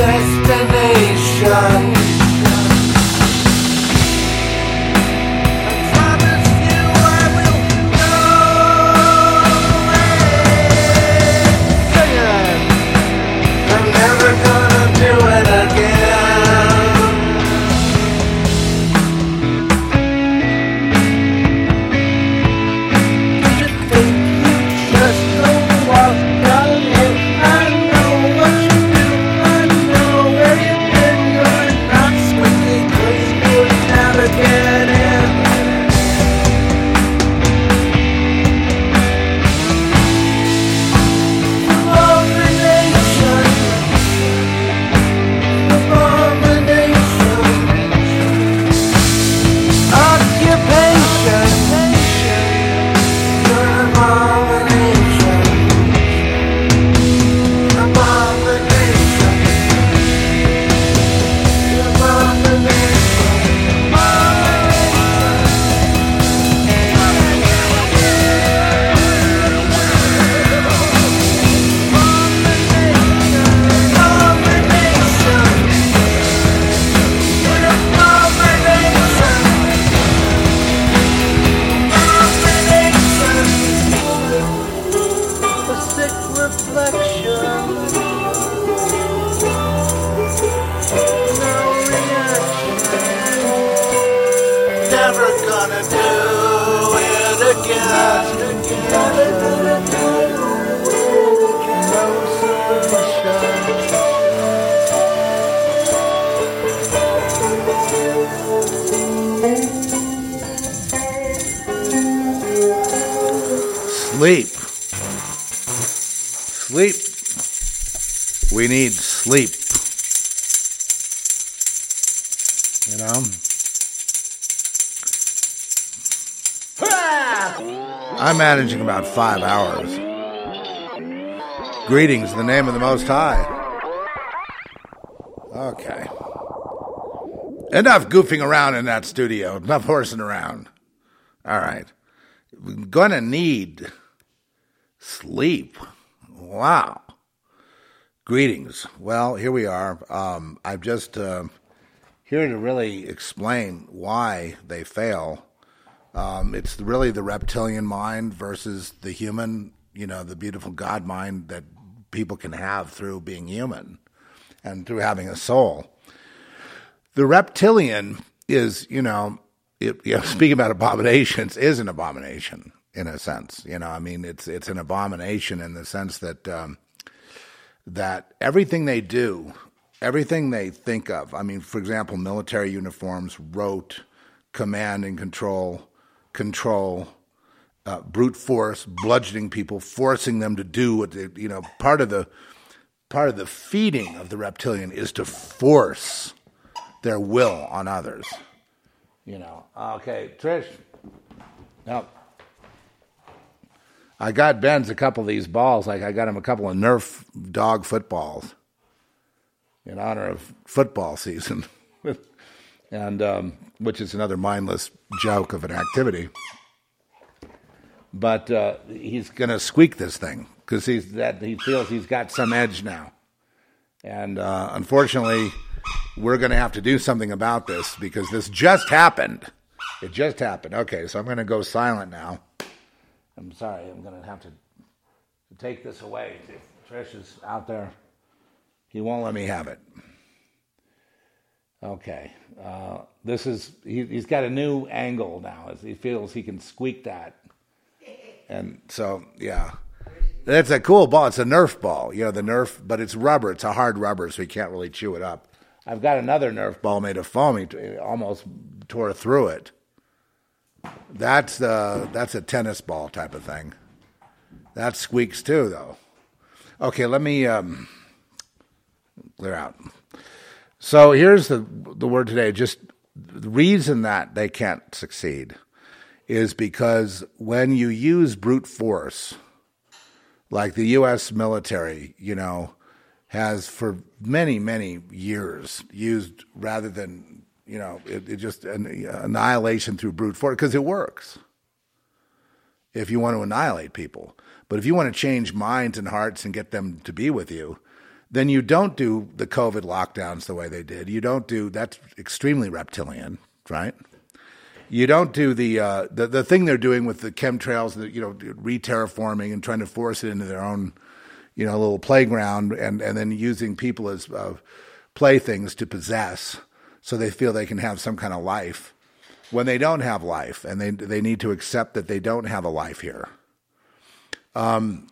A the name of the Most High. Okay. Enough goofing around in that studio. Enough horsing around. All right. We're going to need sleep. Wow. Greetings. Well, here we are. Um, I'm just uh, here to really explain why they fail. Um, it's really the reptilian mind versus the human, you know, the beautiful God mind that people can have through being human and through having a soul. The reptilian is, you know, it, you know, speaking about abominations, is an abomination in a sense. You know, I mean, it's it's an abomination in the sense that um, that everything they do, everything they think of. I mean, for example, military uniforms, rote, command and control, control, uh, brute force, bludgeoning people, forcing them to do what they, you know. Part of the part of the feeding of the reptilian is to force their will on others. You know. Okay, Trish. Now, I got Ben's a couple of these balls. Like I got him a couple of Nerf dog footballs in honor of football season, and um, which is another mindless joke of an activity. But uh, he's going to squeak this thing because he's that he feels he's got some edge now, and uh, unfortunately, we're going to have to do something about this because this just happened. It just happened. Okay, so I'm going to go silent now. I'm sorry. I'm going to have to take this away. If Trish is out there, he won't let me have it. Okay, uh, this is he, he's got a new angle now. As he feels he can squeak that, and so yeah, that's a cool ball. It's a Nerf ball, you know the Nerf, but it's rubber. It's a hard rubber, so you can't really chew it up. I've got another Nerf ball made of foam. He almost tore through it. That's uh, that's a tennis ball type of thing. That squeaks too, though. Okay, let me um, clear out. So here's the the word today. Just the reason that they can't succeed is because when you use brute force, like the U.S. military, you know, has for many many years used rather than you know it, it just an annihilation through brute force because it works. If you want to annihilate people, but if you want to change minds and hearts and get them to be with you, then you don't do the COVID lockdowns the way they did. You don't do that's extremely reptilian, right? You don't do the uh, the the thing they're doing with the chemtrails, the you know, re-terraforming and trying to force it into their own, you know, little playground, and and then using people as uh, playthings to possess, so they feel they can have some kind of life when they don't have life, and they they need to accept that they don't have a life here. Um,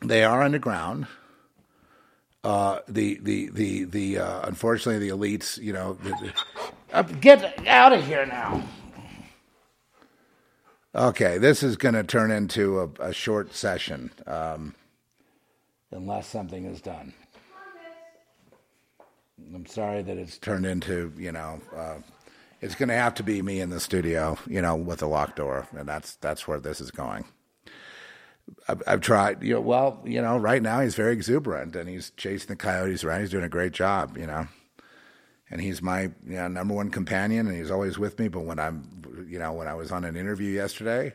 they are underground uh, the the the the uh, unfortunately the elites, you know, the, get out of here now. Okay, this is going to turn into a, a short session, um, unless something is done. I'm sorry that it's turned into, you know, uh, it's going to have to be me in the studio, you know, with a locked door, and that's that's where this is going. I've, I've, tried, you know, well, you know, right now he's very exuberant and he's chasing the coyotes around. He's doing a great job, you know. And he's my you know, number one companion and he's always with me. But when I'm, you know, when I was on an interview yesterday,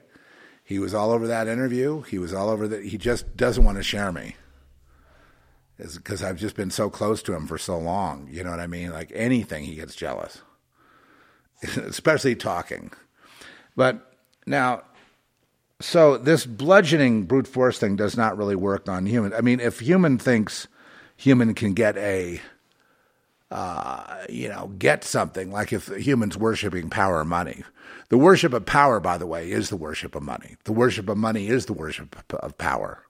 he was all over that interview. He was all over that. He just doesn't want to share me. Because I've just been so close to him for so long. You know what I mean? Like anything, he gets jealous, especially talking. But now, so this bludgeoning brute force thing does not really work on human. I mean, if human thinks human can get a, uh, you know, get something like if humans worshiping power or money. The worship of power, by the way, is the worship of money. The worship of money is the worship of power.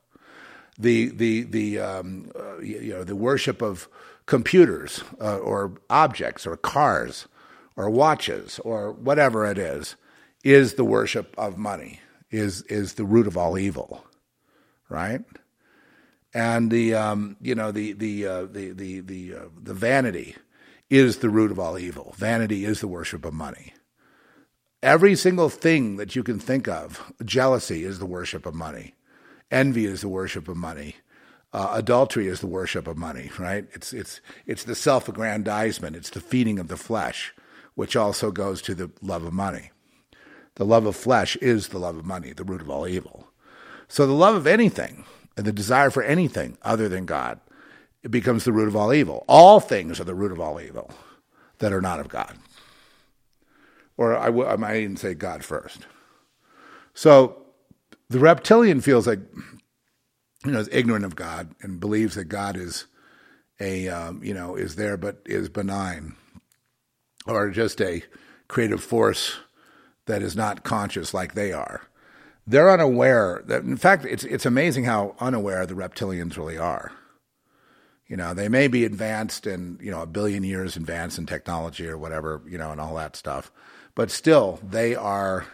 The the the um, uh, you know the worship of computers uh, or objects or cars or watches or whatever it is is the worship of money is is the root of all evil, right? And the um, you know the the uh, the the the uh, the vanity is the root of all evil. Vanity is the worship of money. Every single thing that you can think of, jealousy is the worship of money. Envy is the worship of money. Uh, adultery is the worship of money, right? It's it's it's the self-aggrandizement. It's the feeding of the flesh, which also goes to the love of money. The love of flesh is the love of money, the root of all evil. So the love of anything and the desire for anything other than God, it becomes the root of all evil. All things are the root of all evil that are not of God. Or I, w- I might even say God first. So the reptilian feels like, you know, is ignorant of God and believes that God is a, um, you know, is there but is benign or just a creative force that is not conscious like they are. They're unaware that, in fact, it's, it's amazing how unaware the reptilians really are. You know, they may be advanced in, you know, a billion years advanced in technology or whatever, you know, and all that stuff, but still they are,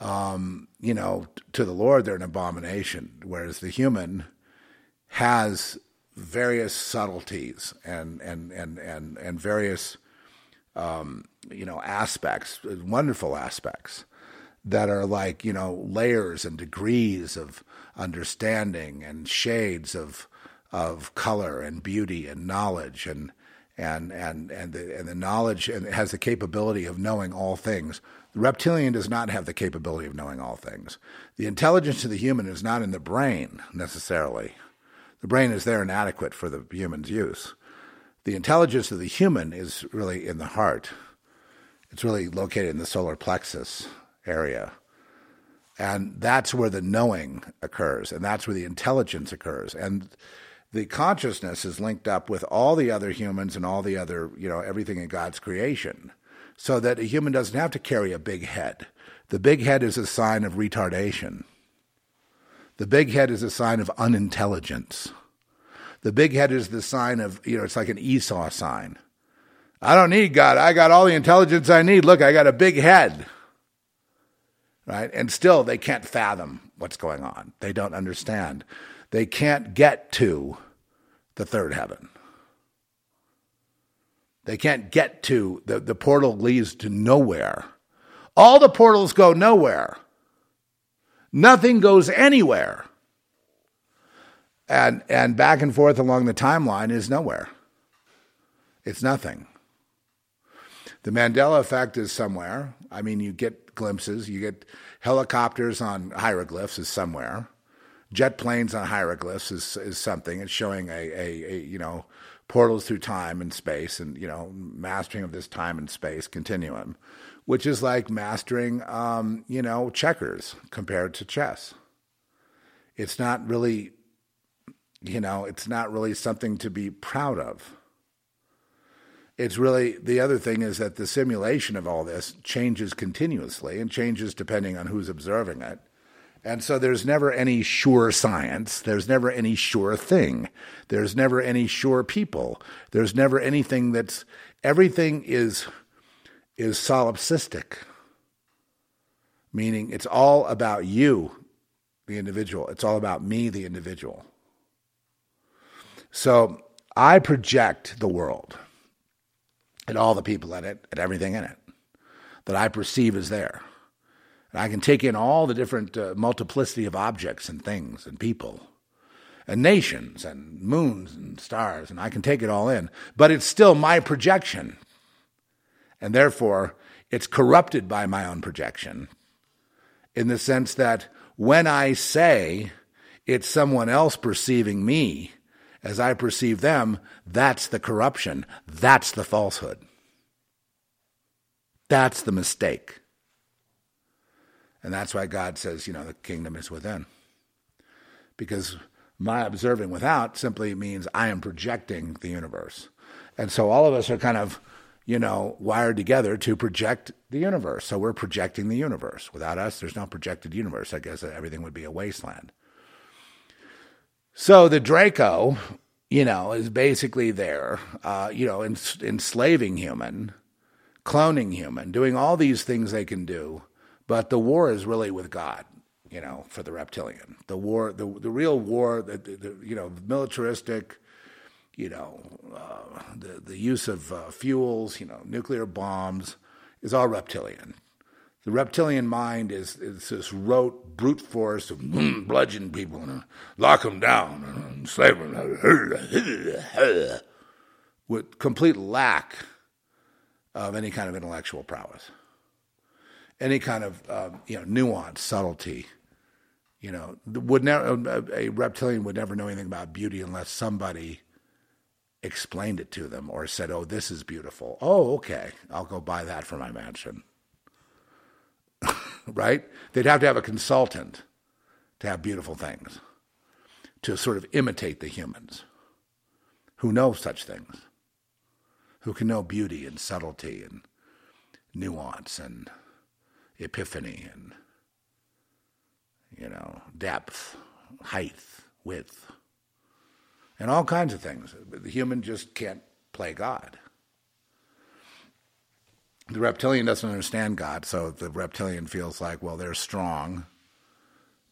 um, you know, to the Lord, they're an abomination. Whereas the human has various subtleties and and and and and various um, you know aspects, wonderful aspects that are like you know layers and degrees of understanding and shades of of color and beauty and knowledge and and and and the, and the knowledge and has the capability of knowing all things. The reptilian does not have the capability of knowing all things. The intelligence of the human is not in the brain necessarily. The brain is there and adequate for the human's use. The intelligence of the human is really in the heart. It's really located in the solar plexus area. And that's where the knowing occurs, and that's where the intelligence occurs. And the consciousness is linked up with all the other humans and all the other, you know, everything in God's creation. So that a human doesn't have to carry a big head. The big head is a sign of retardation. The big head is a sign of unintelligence. The big head is the sign of, you know, it's like an Esau sign. I don't need God. I got all the intelligence I need. Look, I got a big head. Right? And still, they can't fathom what's going on. They don't understand. They can't get to the third heaven. They can't get to the, the portal leads to nowhere. All the portals go nowhere. Nothing goes anywhere. And and back and forth along the timeline is nowhere. It's nothing. The Mandela effect is somewhere. I mean, you get glimpses. You get helicopters on hieroglyphs is somewhere. Jet planes on hieroglyphs is is something. It's showing a, a, a you know portals through time and space, and you know mastering of this time and space continuum, which is like mastering um, you know checkers compared to chess. It's not really, you know, it's not really something to be proud of it's really the other thing is that the simulation of all this changes continuously and changes depending on who's observing it. And so there's never any sure science. There's never any sure thing. There's never any sure people. There's never anything that's everything is is solipsistic. Meaning it's all about you, the individual. It's all about me, the individual. So I project the world and all the people in it and everything in it that I perceive as there. And I can take in all the different uh, multiplicity of objects and things and people and nations and moons and stars, and I can take it all in. But it's still my projection. And therefore, it's corrupted by my own projection in the sense that when I say it's someone else perceiving me, as I perceive them, that's the corruption. That's the falsehood. That's the mistake. And that's why God says, you know, the kingdom is within. Because my observing without simply means I am projecting the universe. And so all of us are kind of, you know, wired together to project the universe. So we're projecting the universe. Without us, there's no projected universe. I guess everything would be a wasteland. So the Draco, you know, is basically there, uh, you know, ens- enslaving human, cloning human, doing all these things they can do. But the war is really with God, you know, for the reptilian. The war, the the real war, the, the, you know, militaristic, you know, uh, the the use of uh, fuels, you know, nuclear bombs, is all reptilian. The reptilian mind is, is this rote brute force of mm, bludgeon people and uh, lock them down and enslave them with complete lack of any kind of intellectual prowess, any kind of uh, you know nuance, subtlety. You know, would never a reptilian would never know anything about beauty unless somebody explained it to them or said, "Oh, this is beautiful." Oh, okay, I'll go buy that for my mansion right? They'd have to have a consultant to have beautiful things, to sort of imitate the humans who know such things, who can know beauty and subtlety and nuance and epiphany and, you know, depth, height, width, and all kinds of things. The human just can't play God. The reptilian doesn't understand God, so the reptilian feels like, well, they're strong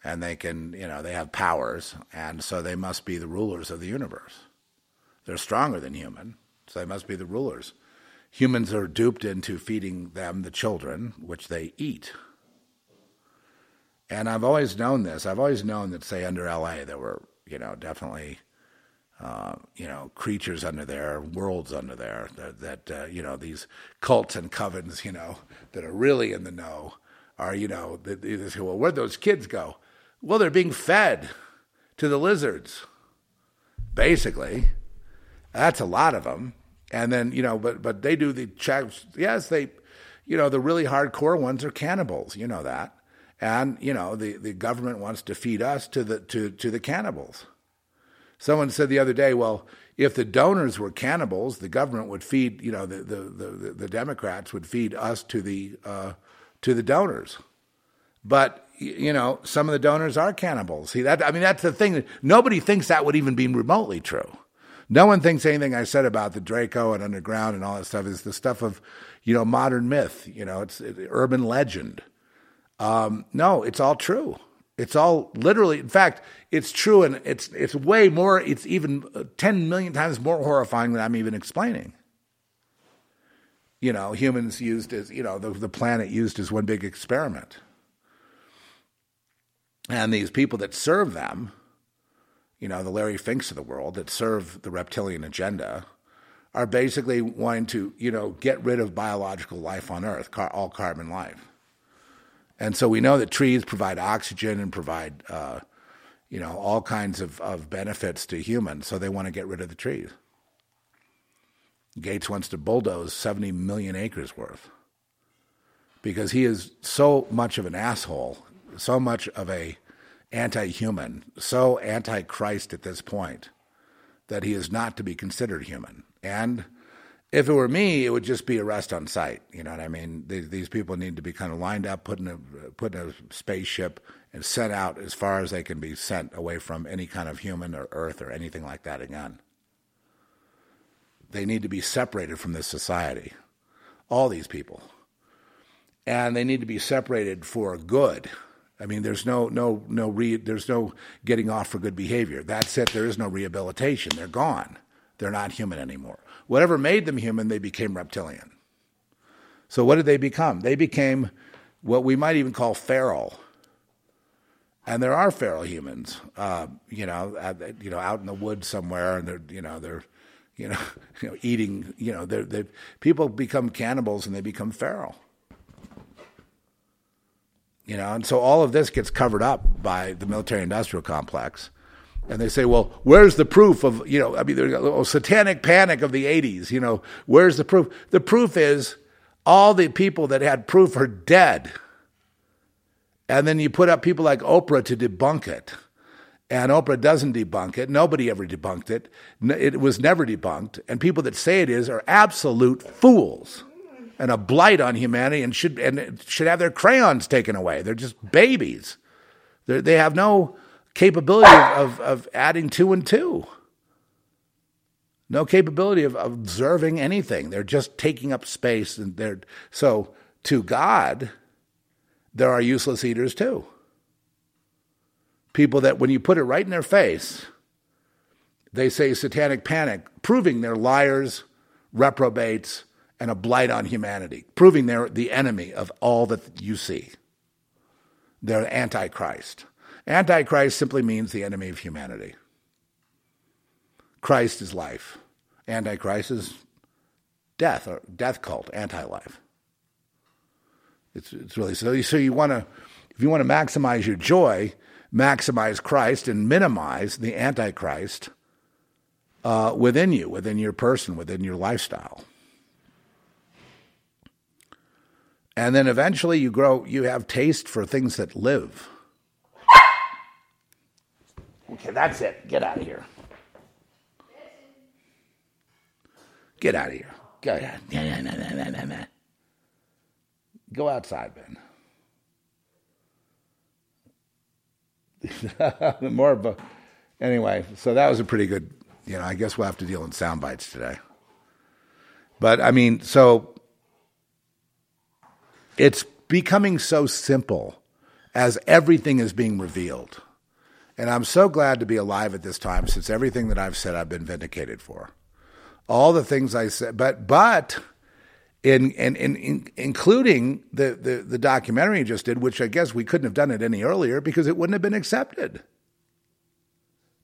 and they can, you know, they have powers, and so they must be the rulers of the universe. They're stronger than human, so they must be the rulers. Humans are duped into feeding them the children, which they eat. And I've always known this. I've always known that, say, under LA, there were, you know, definitely uh, you know, creatures under there, worlds under there, that, that uh, you know, these cults and covens, you know, that are really in the know are, you know, they, they say, well, where'd those kids go? Well, they're being fed to the lizards, basically. That's a lot of them. And then, you know, but, but they do the checks. Yes, they, you know, the really hardcore ones are cannibals. You know that. And, you know, the, the government wants to feed us to the, to, to the cannibals. Someone said the other day, well, if the donors were cannibals, the government would feed, you know, the, the, the, the Democrats would feed us to the, uh, to the donors. But, you know, some of the donors are cannibals. See, that, I mean, that's the thing. Nobody thinks that would even be remotely true. No one thinks anything I said about the Draco and underground and all that stuff is the stuff of, you know, modern myth. You know, it's, it's urban legend. Um, no, it's all true. It's all literally, in fact, it's true and it's, it's way more, it's even uh, 10 million times more horrifying than I'm even explaining. You know, humans used as, you know, the, the planet used as one big experiment. And these people that serve them, you know, the Larry Finks of the world that serve the reptilian agenda, are basically wanting to, you know, get rid of biological life on Earth, all carbon life. And so we know that trees provide oxygen and provide, uh, you know, all kinds of, of benefits to humans. So they want to get rid of the trees. Gates wants to bulldoze 70 million acres worth because he is so much of an asshole, so much of a anti-human, so anti-Christ at this point that he is not to be considered human. And if it were me, it would just be arrest on sight. You know what I mean? These, these people need to be kind of lined up, put in a put in a spaceship, and sent out as far as they can be sent away from any kind of human or Earth or anything like that again. They need to be separated from this society. All these people, and they need to be separated for good. I mean, there's no no no re, there's no getting off for good behavior. That's it. There is no rehabilitation. They're gone. They're not human anymore. Whatever made them human, they became reptilian. So what did they become? They became what we might even call feral. And there are feral humans, uh, you know, you know, out in the woods somewhere, and they're, you know, they're, you know, you know, eating, you know, they're, they people become cannibals and they become feral. You know, and so all of this gets covered up by the military-industrial complex and they say, well, where's the proof of, you know, I mean, there's a little oh, satanic panic of the 80s, you know, where's the proof? The proof is all the people that had proof are dead. And then you put up people like Oprah to debunk it. And Oprah doesn't debunk it. Nobody ever debunked it. It was never debunked. And people that say it is are absolute fools and a blight on humanity and should, and should have their crayons taken away. They're just babies. They're, they have no capability of, of, of adding two and two. No capability of observing anything. They're just taking up space and they're so to God, there are useless eaters too. People that when you put it right in their face, they say satanic panic, proving they're liars, reprobates, and a blight on humanity, proving they're the enemy of all that you see. They're antichrist. Antichrist simply means the enemy of humanity. Christ is life. Antichrist is death or death cult, anti-life. It's, it's really so. So you want to, if you want to maximize your joy, maximize Christ and minimize the Antichrist uh, within you, within your person, within your lifestyle. And then eventually you grow, you have taste for things that live. Okay, that's it. Get out of here. Get out of here. Go ahead. Go outside, Ben. More of a. Anyway, so that was a pretty good. You know, I guess we'll have to deal in sound bites today. But I mean, so It's becoming so simple as everything is being revealed. And I'm so glad to be alive at this time since everything that I've said I've been vindicated for. All the things I said, but, but, in, in, in, in, including the, the, the documentary you just did, which I guess we couldn't have done it any earlier because it wouldn't have been accepted.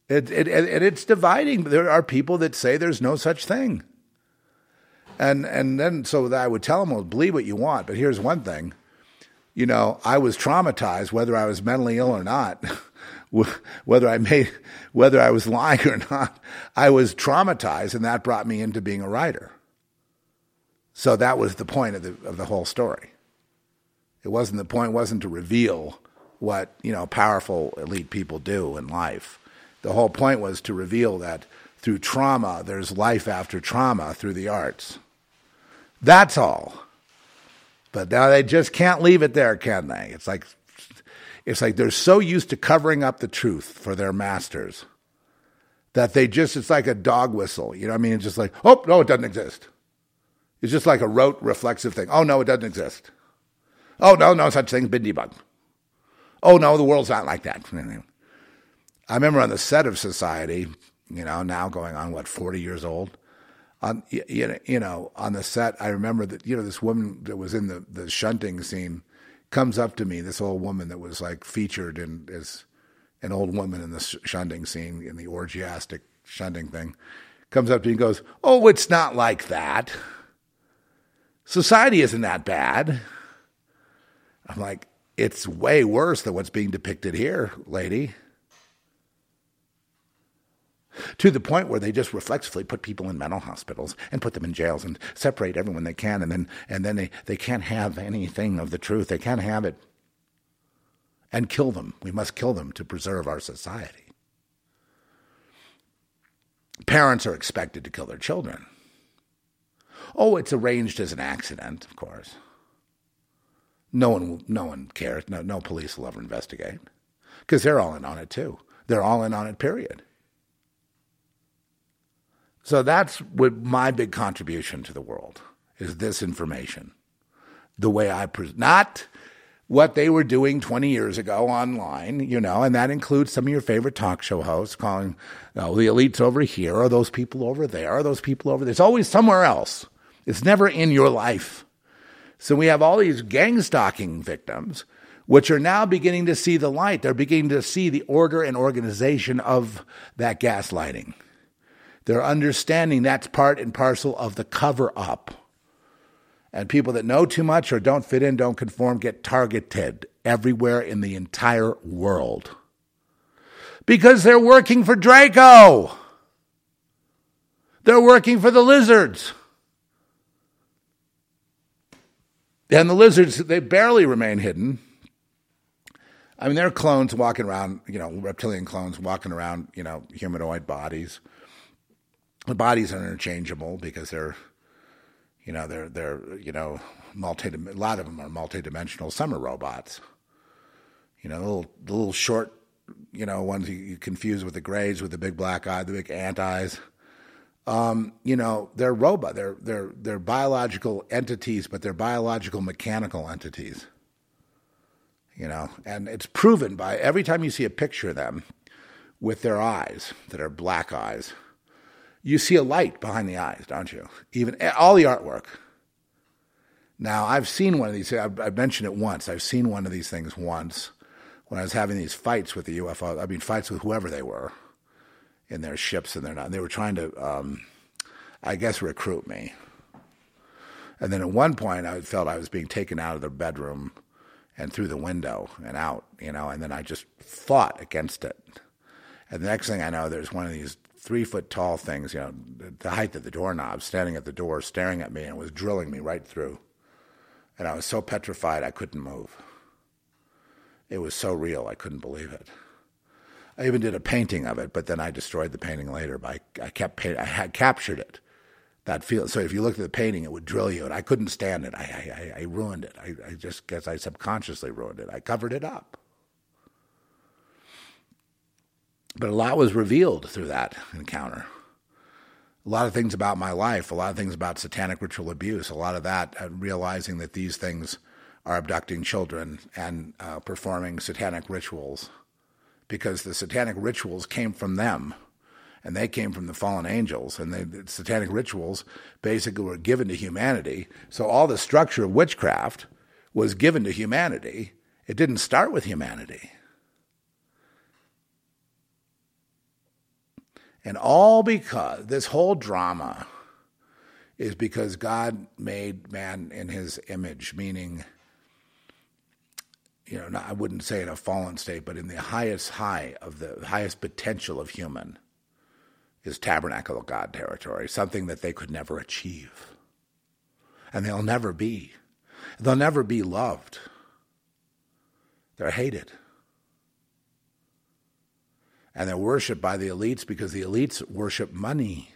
It, it, it, it's dividing. There are people that say there's no such thing. And, and then so I would tell them, well, believe what you want. But here's one thing you know, I was traumatized, whether I was mentally ill or not, whether I made, whether I was lying or not. I was traumatized, and that brought me into being a writer. So that was the point of the of the whole story. It wasn't the point wasn't to reveal what you know powerful elite people do in life. The whole point was to reveal that through trauma, there's life after trauma through the arts. That's all. But now they just can't leave it there, can they? It's like it's like they're so used to covering up the truth for their masters that they just it's like a dog whistle. You know what I mean? It's just like, oh no, it doesn't exist. It's just like a rote reflexive thing. Oh no, it doesn't exist. Oh no, no such thing's been debunked. Oh no, the world's not like that. I remember on the set of Society, you know, now going on what forty years old. On you know, on the set, I remember that you know this woman that was in the the shunting scene comes up to me. This old woman that was like featured in as an old woman in the shunting scene in the orgiastic shunting thing, comes up to me and goes, "Oh, it's not like that. Society isn't that bad." I'm like, "It's way worse than what's being depicted here, lady." To the point where they just reflexively put people in mental hospitals and put them in jails and separate everyone they can and then and then they, they can't have anything of the truth. They can't have it. And kill them. We must kill them to preserve our society. Parents are expected to kill their children. Oh, it's arranged as an accident, of course. No one, no one cares. No, no police will ever investigate because they're all in on it too. They're all in on it. Period. So that's what my big contribution to the world is this information. The way I present, not what they were doing 20 years ago online, you know, and that includes some of your favorite talk show hosts calling, oh, the elites over here, or those people over there, or those people over there. It's always somewhere else. It's never in your life. So we have all these gang stalking victims, which are now beginning to see the light. They're beginning to see the order and organization of that gaslighting. They're understanding that's part and parcel of the cover up. And people that know too much or don't fit in, don't conform, get targeted everywhere in the entire world. Because they're working for Draco. They're working for the lizards. And the lizards, they barely remain hidden. I mean, they're clones walking around, you know, reptilian clones walking around, you know, humanoid bodies the bodies are interchangeable because they're you know they're they're you know multi a lot of them are multidimensional some are robots. You know the little the little short you know ones you, you confuse with the grays with the big black eye the big ant eyes. Um, you know they're robot they're they're they're biological entities but they're biological mechanical entities. You know and it's proven by every time you see a picture of them with their eyes that are black eyes you see a light behind the eyes, don't you? Even all the artwork. Now, I've seen one of these. I've, I've, mentioned it once. I've seen one of these things once when I was having these fights with the UFO. I mean, fights with whoever they were in their ships, and they're not. They were trying to, um, I guess, recruit me. And then at one point, I felt I was being taken out of their bedroom and through the window and out, you know. And then I just fought against it. And the next thing I know, there's one of these three foot tall things, you know, the height of the doorknob, standing at the door, staring at me, and was drilling me right through. And I was so petrified I couldn't move. It was so real, I couldn't believe it. I even did a painting of it, but then I destroyed the painting later. By I kept paint, I had captured it. That feel so. If you looked at the painting, it would drill you, and I couldn't stand it. I I, I ruined it. I, I just guess I subconsciously ruined it. I covered it up. But a lot was revealed through that encounter. A lot of things about my life, a lot of things about satanic ritual abuse, a lot of that, uh, realizing that these things are abducting children and uh, performing satanic rituals. Because the satanic rituals came from them and they came from the fallen angels and the satanic rituals basically were given to humanity. So all the structure of witchcraft was given to humanity. It didn't start with humanity and all because this whole drama is because god made man in his image meaning you know, I wouldn't say in a fallen state, but in the highest high of the highest potential of human is tabernacle of God territory, something that they could never achieve. And they'll never be. They'll never be loved. They're hated. And they're worshiped by the elites because the elites worship money.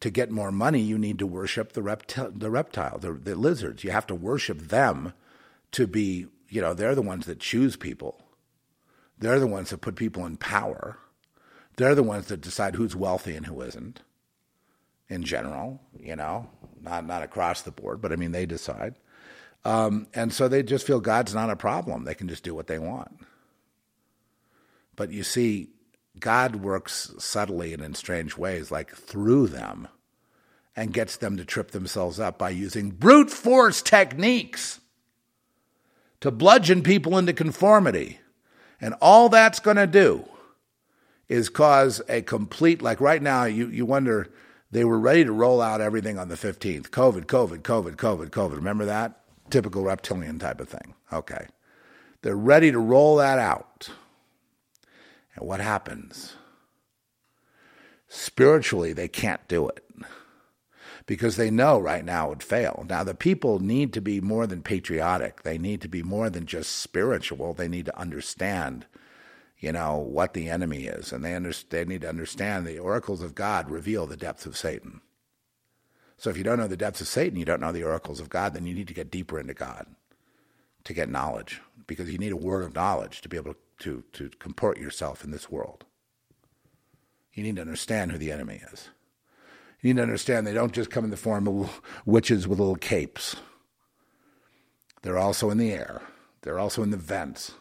To get more money, you need to worship the, repti- the reptile, the, the lizards. You have to worship them to be you know, they're the ones that choose people. They're the ones that put people in power. They're the ones that decide who's wealthy and who isn't. In general, you know, not not across the board, but I mean they decide. Um, and so they just feel God's not a problem. They can just do what they want. But you see, God works subtly and in strange ways, like through them, and gets them to trip themselves up by using brute force techniques to bludgeon people into conformity. And all that's going to do is cause a complete, like right now, you, you wonder, they were ready to roll out everything on the 15th. COVID, COVID, COVID, COVID, COVID. Remember that? Typical reptilian type of thing. Okay. They're ready to roll that out. And what happens? Spiritually, they can't do it because they know right now it would fail. Now, the people need to be more than patriotic. They need to be more than just spiritual. They need to understand, you know, what the enemy is. And they, under, they need to understand the oracles of God reveal the depths of Satan. So if you don't know the depths of Satan, you don't know the oracles of God, then you need to get deeper into God to get knowledge because you need a word of knowledge to be able to, to to comport yourself in this world. You need to understand who the enemy is. You need to understand they don't just come in the form of witches with little capes. They're also in the air. They're also in the vents.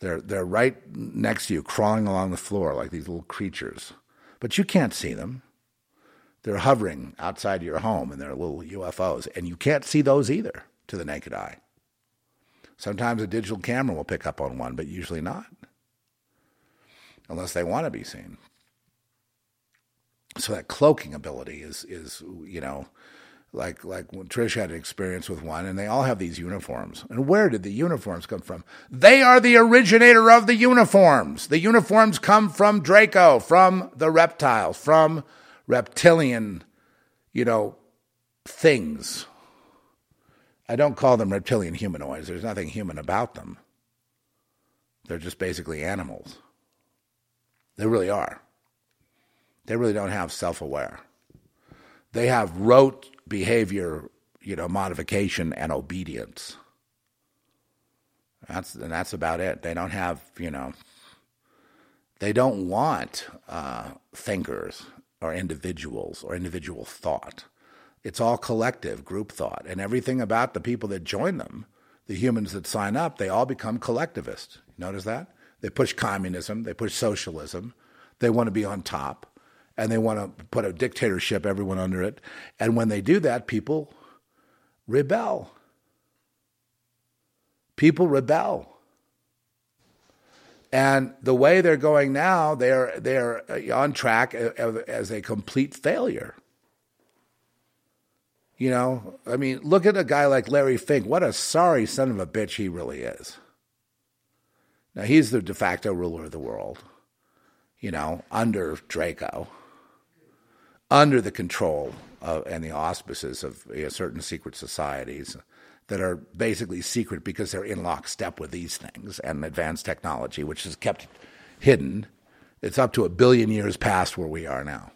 They're, they're right next to you, crawling along the floor like these little creatures. But you can't see them. They're hovering outside your home in their little UFOs, and you can't see those either to the naked eye. Sometimes a digital camera will pick up on one, but usually not, unless they want to be seen so that cloaking ability is is you know like like Trish had an experience with one, and they all have these uniforms. And where did the uniforms come from? They are the originator of the uniforms. The uniforms come from Draco, from the reptiles, from reptilian, you know, things. I don't call them reptilian humanoids. There's nothing human about them. They're just basically animals. They really are. They really don't have self aware. They have rote behavior, you know, modification and obedience. That's and that's about it. They don't have, you know, they don't want uh, thinkers or individuals or individual thought. It's all collective group thought, and everything about the people that join them, the humans that sign up, they all become collectivist. Notice that they push communism, they push socialism, they want to be on top and they want to put a dictatorship, everyone under it. And when they do that, people rebel. People rebel. And the way they're going now, they're they're uh, on track uh, as a complete failure. You know, I mean, look at a guy like Larry Fink. What a sorry son of a bitch he really is. Now he's the de facto ruler of the world. You know, under Draco under the control of, and the auspices of you know, certain secret societies that are basically secret because they're in lockstep with these things and advanced technology, which is kept hidden. It's up to a billion years past where we are now.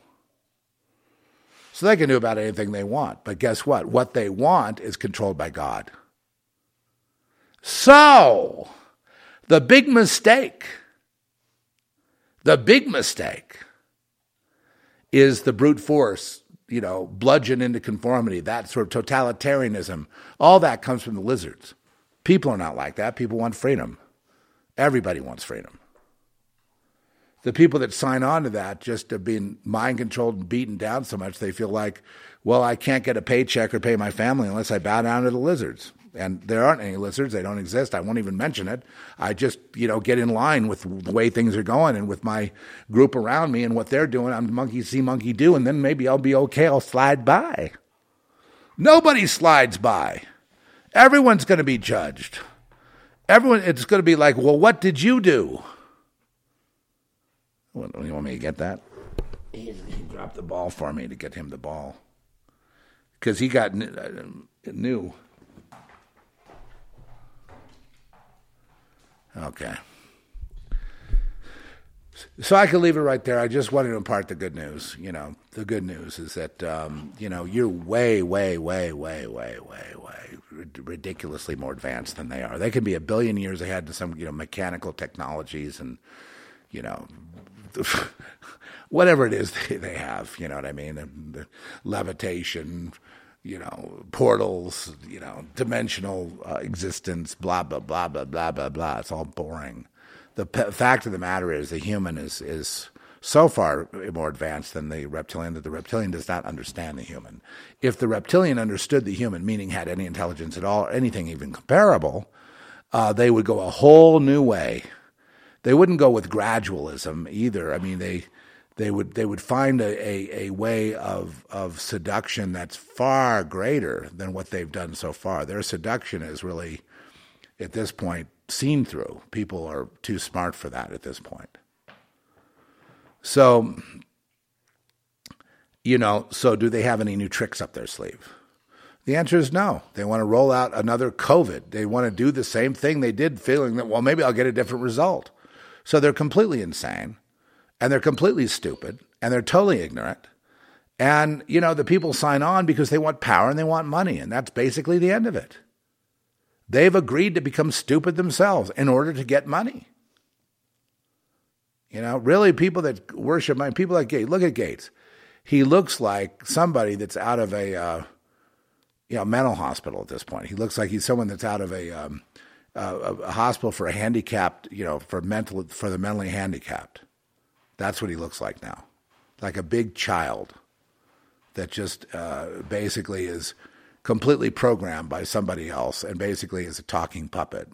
So they can do about anything they want. But guess what? What they want is controlled by God. So, the big mistake, the big mistake is the brute force, you know, bludgeon into conformity, that sort of totalitarianism. All that comes from the lizards. People are not like that. People want freedom. Everybody wants freedom. The people that sign on to that just have been mind controlled and beaten down so much they feel like, well, I can't get a paycheck or pay my family unless I bow down to the lizards. And there aren't any lizards. They don't exist. I won't even mention it. I just, you know, get in line with the way things are going and with my group around me and what they're doing. I'm monkey see, monkey do. And then maybe I'll be okay. I'll slide by. Nobody slides by. Everyone's going to be judged. Everyone, it's going to be like, well, what did you do? What, you want me to get that? He, he dropped the ball for me to get him the ball because he got uh, new. Okay. So I can leave it right there. I just wanted to impart the good news. You know, the good news is that um, you know you're way, way, way, way, way, way, way ridiculously more advanced than they are. They can be a billion years ahead to some you know mechanical technologies and you know whatever it is they, they have. You know what I mean? Levitation, you know, portals, you know, dimensional uh, existence, blah blah blah blah blah blah blah. It's all boring. The fact of the matter is, the human is is so far more advanced than the reptilian that the reptilian does not understand the human. If the reptilian understood the human, meaning had any intelligence at all, or anything even comparable, uh, they would go a whole new way. They wouldn't go with gradualism either. I mean, they they would they would find a, a, a, way of of seduction that's far greater than what they've done so far. Their seduction is really at this point seen through. People are too smart for that at this point. So you know, so do they have any new tricks up their sleeve? The answer is no. They want to roll out another COVID. They want to do the same thing they did, feeling that, well, maybe I'll get a different result. So they're completely insane and they're completely stupid and they're totally ignorant. And, you know, the people sign on because they want power and they want money. And that's basically the end of it. They've agreed to become stupid themselves in order to get money. You know, really, people that worship money, people like Gates, look at Gates. He looks like somebody that's out of a, uh, you know, mental hospital at this point. He looks like he's someone that's out of a, um, a hospital for a handicapped, you know, for mental, for the mentally handicapped. That's what he looks like now, like a big child that just uh, basically is completely programmed by somebody else and basically is a talking puppet.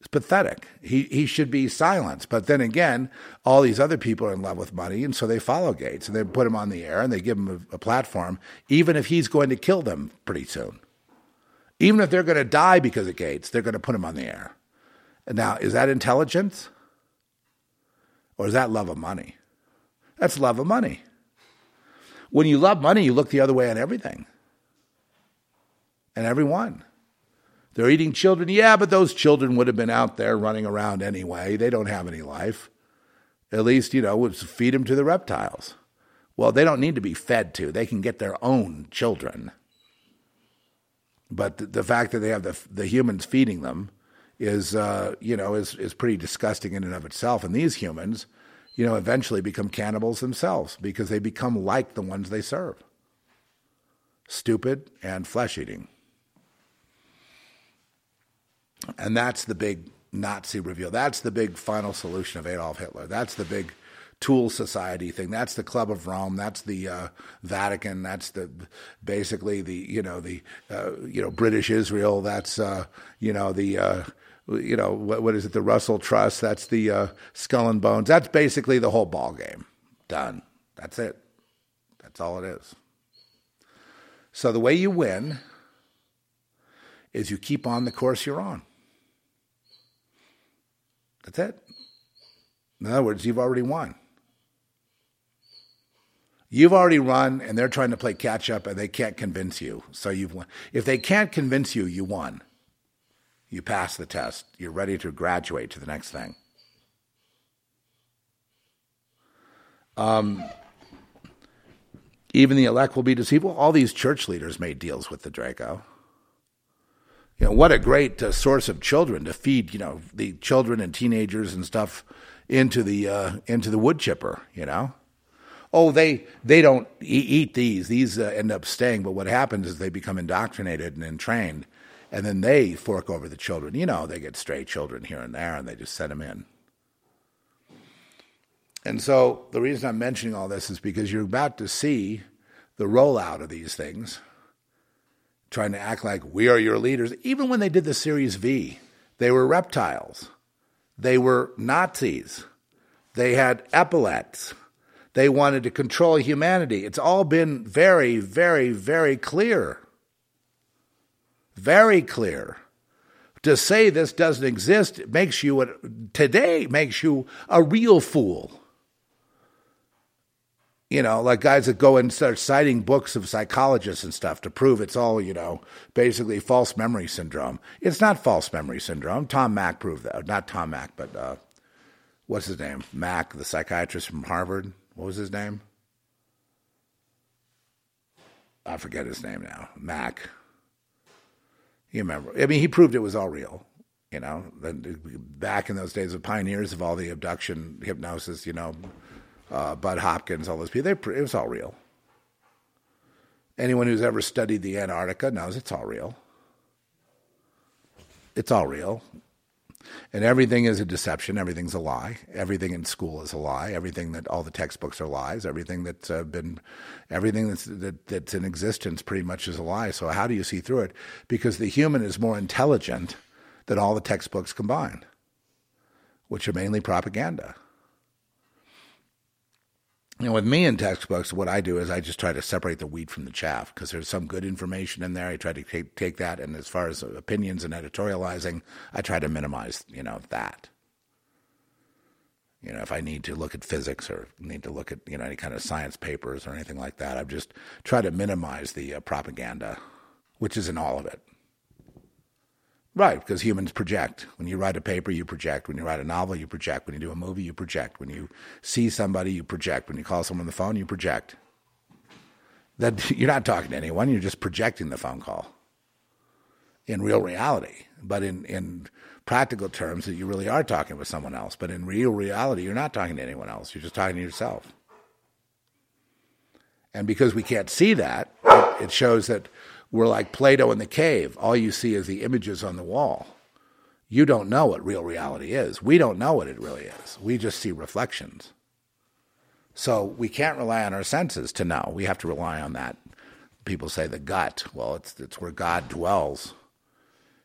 It's pathetic. He he should be silenced. But then again, all these other people are in love with money, and so they follow Gates and they put him on the air and they give him a, a platform, even if he's going to kill them pretty soon. Even if they're going to die because of Gates, they're going to put him on the air. Now, is that intelligence? Or is that love of money? That's love of money. When you love money, you look the other way on everything and everyone. They're eating children. Yeah, but those children would have been out there running around anyway. They don't have any life. At least, you know, feed them to the reptiles. Well, they don't need to be fed to. They can get their own children. But the, the fact that they have the, the humans feeding them is uh, you know is is pretty disgusting in and of itself. And these humans, you know, eventually become cannibals themselves because they become like the ones they serve. Stupid and flesh eating. And that's the big Nazi reveal. That's the big final solution of Adolf Hitler. That's the big Thule society thing. That's the Club of Rome. That's the uh, Vatican. That's the basically the you know the uh, you know British Israel. That's uh, you know the uh, you know, what, what is it, the Russell Trust, that's the uh, Skull and Bones. That's basically the whole ball game. Done. That's it. That's all it is. So the way you win is you keep on the course you're on. That's it. In other words, you've already won. You've already run, and they're trying to play catch up, and they can't convince you. So you've won. If they can't convince you, you won. You pass the test. You're ready to graduate to the next thing. Um, even the elect will be deceived. Well, all these church leaders made deals with the Draco. You know, what a great uh, source of children to feed, you know, the children and teenagers and stuff into the uh, into the wood chipper, you know. Oh, they they don't eat these; these uh, end up staying. But what happens is they become indoctrinated and entrained, and then they fork over the children. You know, they get stray children here and there, and they just send them in. And so the reason I'm mentioning all this is because you're about to see the rollout of these things, trying to act like we are your leaders. Even when they did the Series V, they were reptiles, they were Nazis, they had epaulets, they wanted to control humanity. It's all been very, very, very clear. Very clear. To say this doesn't exist makes you, today, makes you a real fool you know, like guys that go and start citing books of psychologists and stuff to prove it's all, you know, basically false memory syndrome. It's not false memory syndrome. Tom Mack proved that. Not Tom Mack, but uh, what's his name? Mack, the psychiatrist from Harvard. What was his name? I forget his name now. Mac. You remember? I mean, he proved it was all real. You know, back in those days of pioneers of all the abduction hypnosis, you know, uh, Bud Hopkins, all those people. They, it was all real. Anyone who's ever studied the Antarctica knows it's all real. It's all real. And everything is a deception. Everything's a lie. Everything in school is a lie. Everything that all the textbooks are lies. Everything that's uh, been, everything that's that, that's in existence pretty much is a lie. So how do you see through it? Because the human is more intelligent than all the textbooks combined, which are mainly propaganda. You know, with me in textbooks, what I do is I just try to separate the wheat from the chaff because there's some good information in there. I try to take, take that, and as far as opinions and editorializing, I try to minimize, you know, that. You know, if I need to look at physics or need to look at you know any kind of science papers or anything like that, I just try to minimize the uh, propaganda, which is in all of it. Right, because humans project. When you write a paper, you project. When you write a novel, you project. When you do a movie, you project. When you see somebody, you project. When you call someone on the phone, you project. That you're not talking to anyone, you're just projecting the phone call in real reality. But in, in practical terms, that you really are talking with someone else. But in real reality, you're not talking to anyone else. You're just talking to yourself. And because we can't see that, it shows that we're like Plato in the cave. All you see is the images on the wall. You don't know what real reality is. We don't know what it really is. We just see reflections. So we can't rely on our senses to know. We have to rely on that. People say the gut. Well, it's it's where God dwells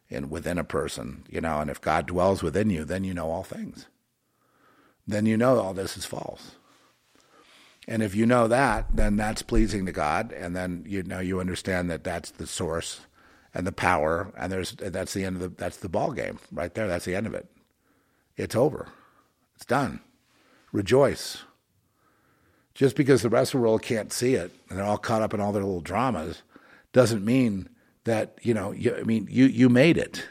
in within a person, you know, and if God dwells within you, then you know all things. Then you know all this is false. And if you know that, then that's pleasing to God, and then you know you understand that that's the source and the power, and there's that's the end of the that's the ball game right there. That's the end of it. It's over. It's done. Rejoice. Just because the rest of the world can't see it and they're all caught up in all their little dramas, doesn't mean that you know. You, I mean, you you made it.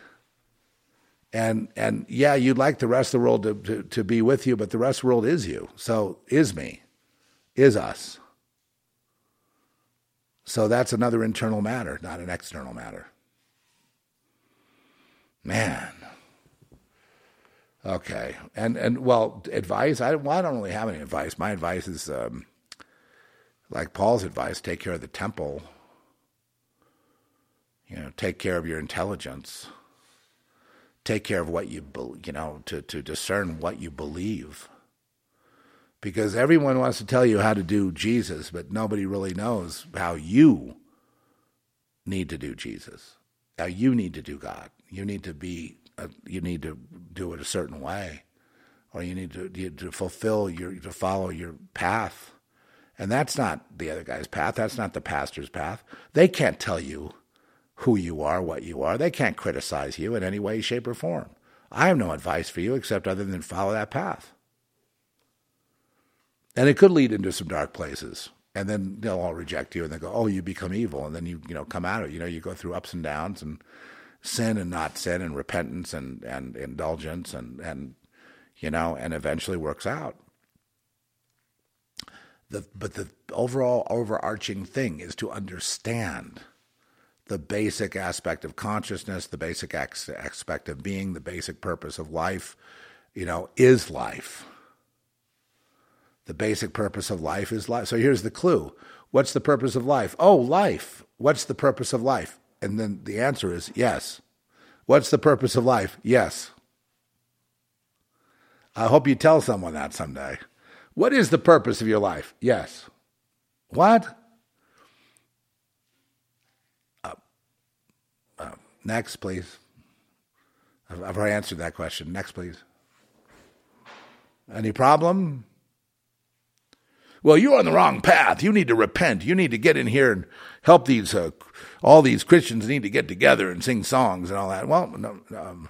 And and yeah, you'd like the rest of the world to, to, to be with you, but the rest of the world is you. So is me is us. So that's another internal matter, not an external matter. Man. Okay. And and well, advice. I well, I don't really have any advice. My advice is um, like Paul's advice: take care of the temple. You know, take care of your intelligence. Take care of what you you know to to discern what you believe because everyone wants to tell you how to do Jesus, but nobody really knows how you need to do Jesus, how you need to do God. You need to be, a, you need to do it a certain way, or you need to you, to fulfill your to follow your path, and that's not the other guy's path. That's not the pastor's path. They can't tell you who you are, what you are. They can't criticize you in any way, shape, or form. I have no advice for you except other than follow that path. And it could lead into some dark places. And then they'll all reject you and they go, oh, you become evil. And then you, you know, come out of it. You know, you go through ups and downs and sin and not sin and repentance and, and indulgence and, and, you know, and eventually works out. The, but the overall overarching thing is to understand the basic aspect of consciousness, the basic aspect of being, the basic purpose of life, you know, is life. The basic purpose of life is life. So here's the clue. What's the purpose of life? Oh, life. What's the purpose of life? And then the answer is yes, What's the purpose of life? Yes. I hope you tell someone that someday. What is the purpose of your life? Yes. What? Uh, uh, next, please. I've, I've already answered that question. Next, please. Any problem? Well, you're on the wrong path. You need to repent. You need to get in here and help these, uh, all these Christians need to get together and sing songs and all that. Well, no, um,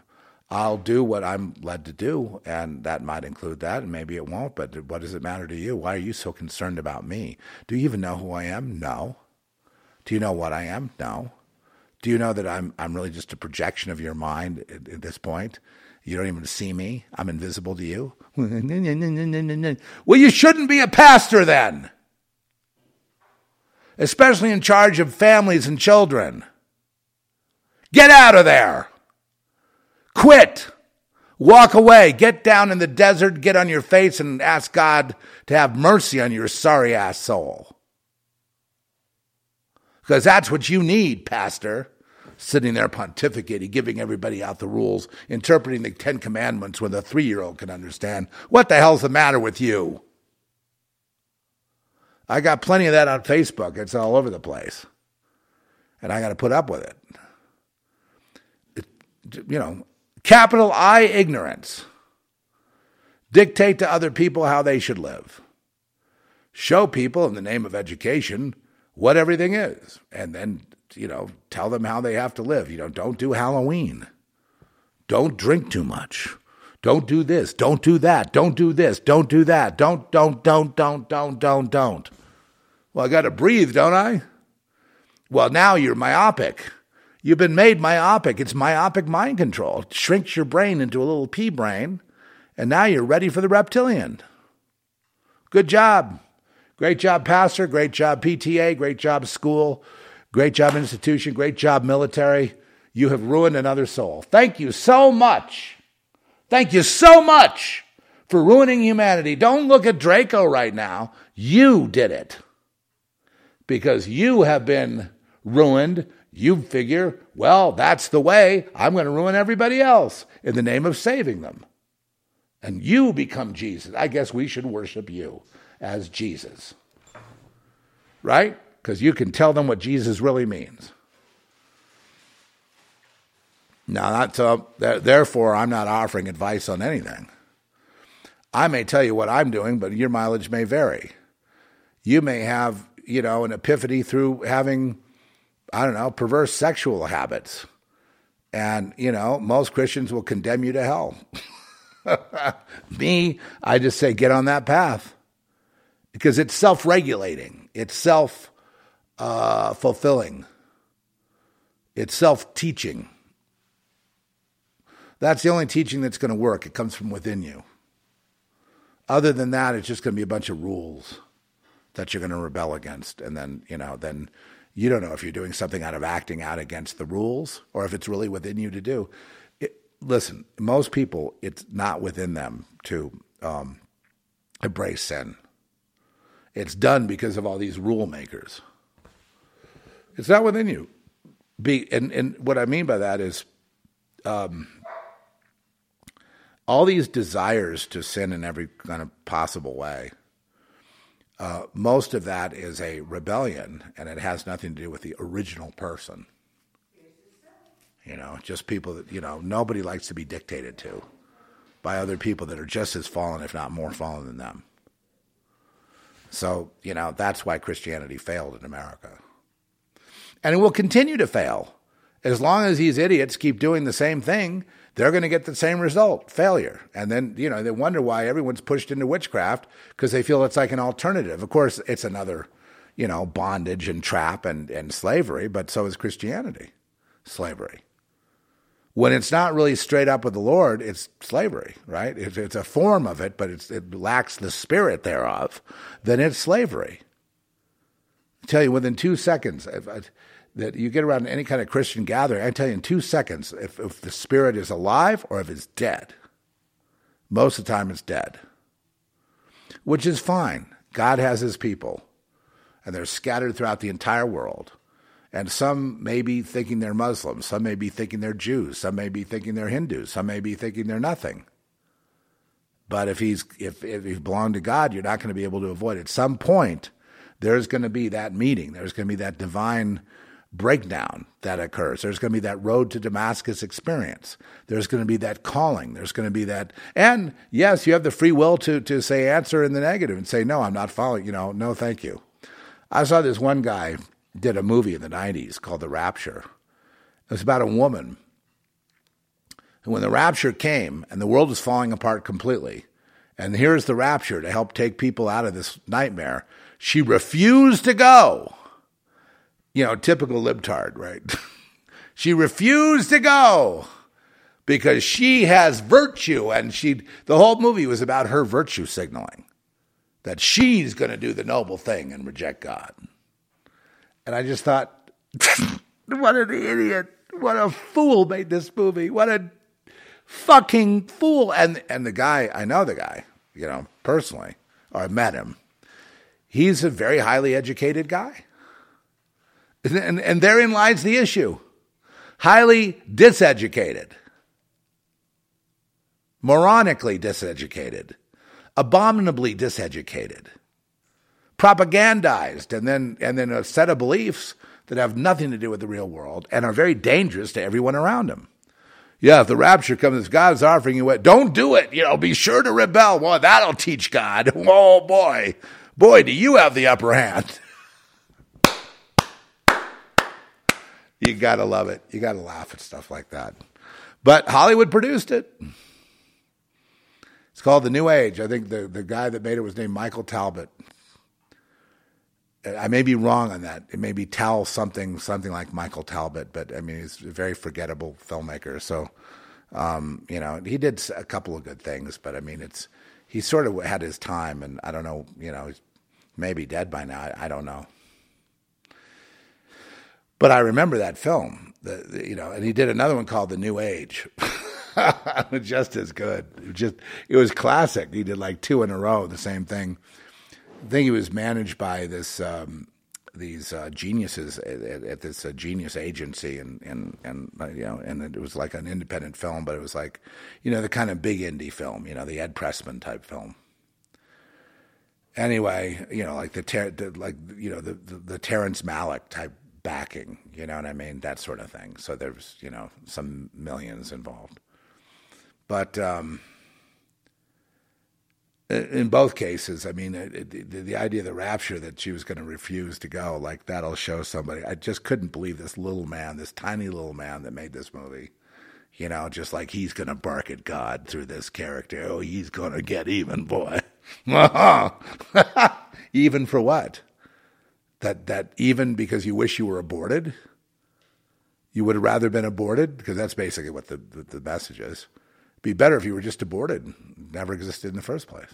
I'll do what I'm led to do, and that might include that, and maybe it won't, but what does it matter to you? Why are you so concerned about me? Do you even know who I am? No. Do you know what I am? No. Do you know that I'm, I'm really just a projection of your mind at, at this point? You don't even see me. I'm invisible to you. well, you shouldn't be a pastor then, especially in charge of families and children. Get out of there. Quit. Walk away. Get down in the desert, get on your face, and ask God to have mercy on your sorry ass soul. Because that's what you need, Pastor. Sitting there pontificating, giving everybody out the rules, interpreting the Ten Commandments when the three year old can understand. What the hell's the matter with you? I got plenty of that on Facebook. It's all over the place. And I got to put up with it. it you know, Capital I ignorance. Dictate to other people how they should live. Show people in the name of education what everything is. And then, you know, tell them how they have to live. You know, don't do Halloween. Don't drink too much. Don't do this. Don't do that. Don't do this. Don't do that. Don't, don't, don't, don't, don't, don't, don't. Well, I got to breathe, don't I? Well, now you're myopic. You've been made myopic. It's myopic mind control. It shrinks your brain into a little pea brain, and now you're ready for the reptilian. Good job. Great job, pastor. Great job, PTA. Great job, school. Great job, institution. Great job, military. You have ruined another soul. Thank you so much. Thank you so much for ruining humanity. Don't look at Draco right now. You did it. Because you have been ruined you figure, well, that's the way. I'm going to ruin everybody else in the name of saving them. And you become Jesus. I guess we should worship you as Jesus. Right? Because you can tell them what Jesus really means. Now, not so, therefore, I'm not offering advice on anything. I may tell you what I'm doing, but your mileage may vary. You may have, you know, an epiphany through having I don't know, perverse sexual habits. And, you know, most Christians will condemn you to hell. Me, I just say get on that path because it's self regulating, it's self uh, fulfilling, it's self teaching. That's the only teaching that's going to work. It comes from within you. Other than that, it's just going to be a bunch of rules that you're going to rebel against. And then, you know, then you don't know if you're doing something out of acting out against the rules or if it's really within you to do. It, listen, most people, it's not within them to um, embrace sin. It's done because of all these rule makers. It's not within you. Be and, and what I mean by that is um, all these desires to sin in every kind of possible way uh, most of that is a rebellion, and it has nothing to do with the original person. You know, just people that, you know, nobody likes to be dictated to by other people that are just as fallen, if not more fallen than them. So, you know, that's why Christianity failed in America. And it will continue to fail. As long as these idiots keep doing the same thing, they're going to get the same result failure. And then, you know, they wonder why everyone's pushed into witchcraft because they feel it's like an alternative. Of course, it's another, you know, bondage and trap and, and slavery, but so is Christianity, slavery. When it's not really straight up with the Lord, it's slavery, right? It's, it's a form of it, but it lacks the spirit thereof, then it's slavery. I tell you, within two seconds, if, that you get around any kind of Christian gathering, I tell you in two seconds if, if the spirit is alive or if it's dead. Most of the time it's dead, which is fine. God has his people, and they're scattered throughout the entire world. And some may be thinking they're Muslims, some may be thinking they're Jews, some may be thinking they're Hindus, some may be thinking they're nothing. But if he's if if he belonged to God, you're not going to be able to avoid it. At some point, there's going to be that meeting. There's going to be that divine breakdown that occurs. There's going to be that road to Damascus experience. There's going to be that calling. There's going to be that, and yes, you have the free will to to say answer in the negative and say no, I'm not following. You know, no, thank you. I saw this one guy did a movie in the '90s called The Rapture. It was about a woman. And when the rapture came and the world was falling apart completely, and here's the rapture to help take people out of this nightmare, she refused to go you know, typical libtard, right? she refused to go because she has virtue and she the whole movie was about her virtue signaling that she's going to do the noble thing and reject God. And I just thought what an idiot. What a fool made this movie. What a fucking fool. And and the guy, I know the guy, you know, personally, or I met him. He's a very highly educated guy. And, and therein lies the issue. Highly diseducated, moronically diseducated, abominably diseducated, propagandized, and then, and then a set of beliefs that have nothing to do with the real world and are very dangerous to everyone around them. Yeah, if the rapture comes, God's offering you it, don't do it. You know, be sure to rebel. Well, that'll teach God. Oh boy, boy, do you have the upper hand. You got to love it. You got to laugh at stuff like that. But Hollywood produced it. It's called The New Age. I think the, the guy that made it was named Michael Talbot. I may be wrong on that. It may be Tal something, something like Michael Talbot, but I mean, he's a very forgettable filmmaker. So, um, you know, he did a couple of good things, but I mean, it's he sort of had his time, and I don't know, you know, he's maybe dead by now. I, I don't know. But I remember that film, the, the, you know, and he did another one called The New Age. just as good. It just it was classic. He did like two in a row, the same thing. I think he was managed by this um, these uh, geniuses at, at this uh, genius agency, and and and uh, you know, and it was like an independent film, but it was like you know the kind of big indie film, you know, the Ed Pressman type film. Anyway, you know, like the, ter- the like you know the, the the Terrence Malick type backing, you know what I mean? That sort of thing. So there's, you know, some millions involved. But um, in both cases, I mean, it, it, the, the, idea of the rapture that she was going to refuse to go, like that'll show somebody. I just couldn't believe this little man, this tiny little man that made this movie. You know, just like he's going to bark at God through this character. Oh, he's going to get even, boy. even for what? That that even because you wish you were aborted, you would have rather been aborted because that's basically what the, the, message is. Be better if you were just aborted, never existed in the first place.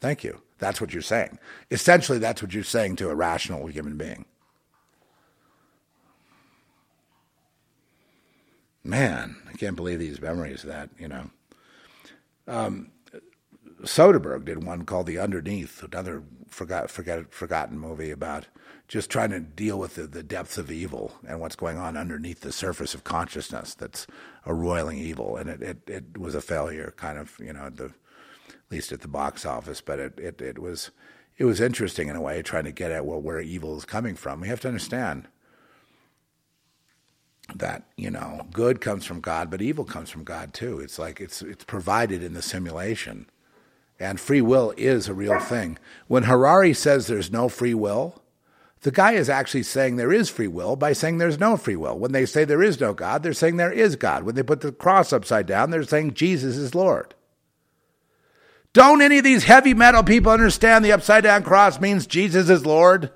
Thank you. That's what you're saying. Essentially, that's what you're saying to a rational human being. Man, I can't believe these memories that, you know. Um, Soderbergh did one called The Underneath, another forgot, forget, forgotten movie about just trying to deal with the, the depths of evil and what's going on underneath the surface of consciousness that's a roiling evil. And it, it, it was a failure, kind of, you know, the, at least at the box office. But it, it, it, was, it was interesting in a way, trying to get at well, where evil is coming from. We have to understand that you know good comes from God, but evil comes from God too. It's like it's it's provided in the simulation, and free will is a real thing. When Harari says there's no free will, the guy is actually saying there is free will by saying there's no free will. When they say there is no God, they're saying there is God. When they put the cross upside down, they're saying Jesus is Lord. Don't any of these heavy metal people understand the upside down cross means Jesus is Lord?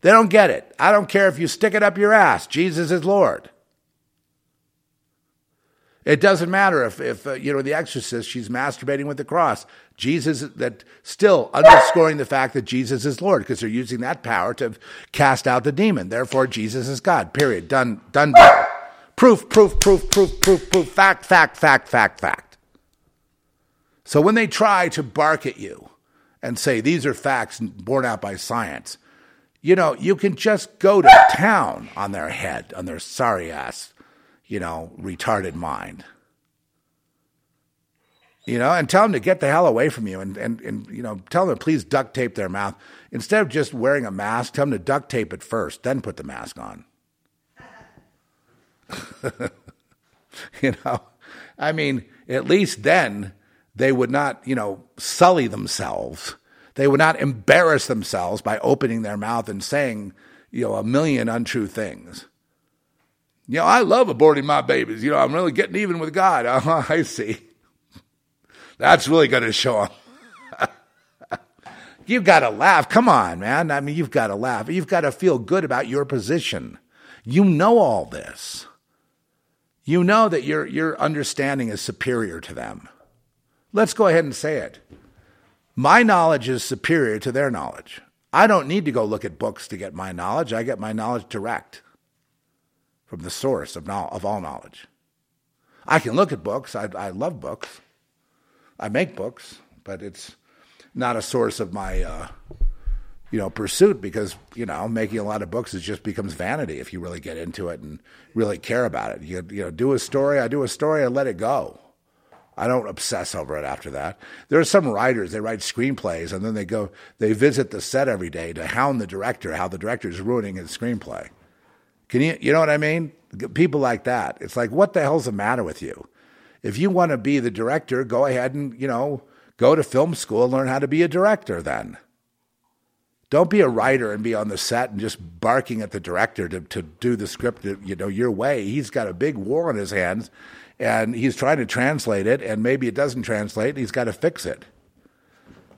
They don't get it. I don't care if you stick it up your ass. Jesus is Lord. It doesn't matter if, if uh, you know, the exorcist, she's masturbating with the cross. Jesus, that still underscoring the fact that Jesus is Lord because they're using that power to cast out the demon. Therefore, Jesus is God. Period. Done, done, done. Proof, proof, proof, proof, proof, proof. Fact, fact, fact, fact, fact. So when they try to bark at you and say these are facts borne out by science, You know, you can just go to town on their head, on their sorry ass, you know, retarded mind. You know, and tell them to get the hell away from you and, and, and you know, tell them to please duct tape their mouth. Instead of just wearing a mask, tell them to duct tape it first, then put the mask on. you know, I mean, at least then they would not, you know, sully themselves. They would not embarrass themselves by opening their mouth and saying, you know, a million untrue things. You know, I love aborting my babies. You know, I'm really getting even with God. Uh-huh, I see. That's really going to show them. you've got to laugh. Come on, man. I mean, you've got to laugh. You've got to feel good about your position. You know all this. You know that your, your understanding is superior to them. Let's go ahead and say it. My knowledge is superior to their knowledge. I don't need to go look at books to get my knowledge. I get my knowledge direct from the source of, no, of all knowledge. I can look at books. I, I love books. I make books, but it's not a source of my, uh, you know, pursuit because you know making a lot of books is just becomes vanity if you really get into it and really care about it. You you know, do a story. I do a story. I let it go. I don't obsess over it after that. There are some writers, they write screenplays and then they go, they visit the set every day to hound the director, how the director is ruining his screenplay. Can you, you know what I mean? People like that. It's like, what the hell's the matter with you? If you want to be the director, go ahead and, you know, go to film school and learn how to be a director then. Don't be a writer and be on the set and just barking at the director to, to do the script, you know, your way. He's got a big war on his hands and he's trying to translate it and maybe it doesn't translate and he's got to fix it.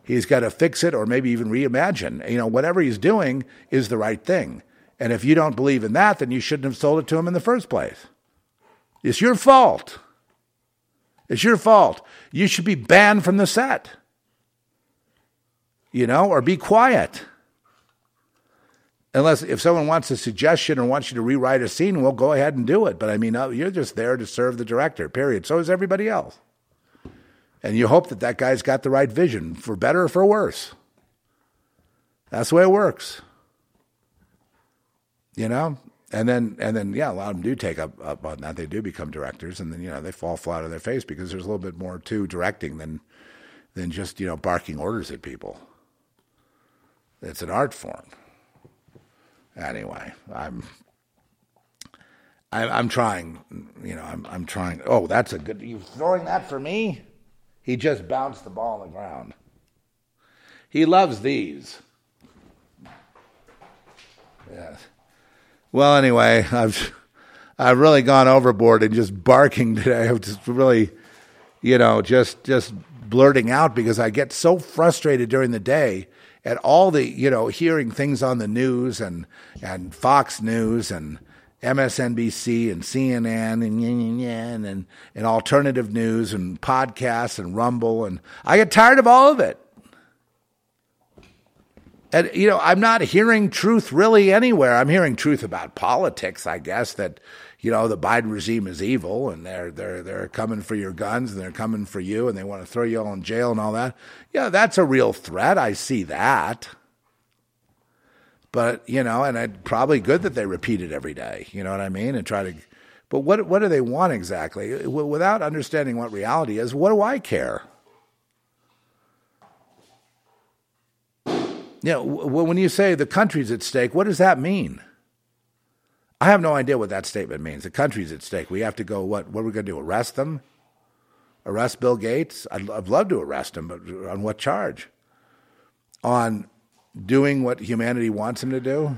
He's got to fix it or maybe even reimagine. You know, whatever he's doing is the right thing. And if you don't believe in that, then you shouldn't have sold it to him in the first place. It's your fault. It's your fault. You should be banned from the set. You know, or be quiet. Unless if someone wants a suggestion or wants you to rewrite a scene, well, go ahead and do it. But I mean, uh, you're just there to serve the director, period. So is everybody else. And you hope that that guy's got the right vision, for better or for worse. That's the way it works. You know? and then and then yeah, a lot of them do take up, up on that. They do become directors, and then you know they fall flat on their face because there's a little bit more to directing than than just you know barking orders at people. It's an art form. Anyway, I'm I, I'm trying. You know, I'm I'm trying. Oh, that's a good. You throwing that for me? He just bounced the ball on the ground. He loves these. Yes. Well, anyway, I've I've really gone overboard and just barking today. I've just really, you know, just just blurting out because I get so frustrated during the day at all the, you know, hearing things on the news and and Fox News and MSNBC and CNN and and and, and alternative news and podcasts and Rumble and I get tired of all of it. And, you know, I'm not hearing truth really anywhere. I'm hearing truth about politics, I guess, that, you know, the Biden regime is evil and they're, they're, they're coming for your guns and they're coming for you and they want to throw you all in jail and all that. Yeah, that's a real threat. I see that. But, you know, and it's probably good that they repeat it every day. You know what I mean? And try to, but what, what do they want exactly? Without understanding what reality is, what do I care? You know, when you say the country's at stake, what does that mean? I have no idea what that statement means. The country's at stake. We have to go, what, what are we going to do? Arrest them? Arrest Bill Gates? I'd, I'd love to arrest him, but on what charge? On doing what humanity wants him to do?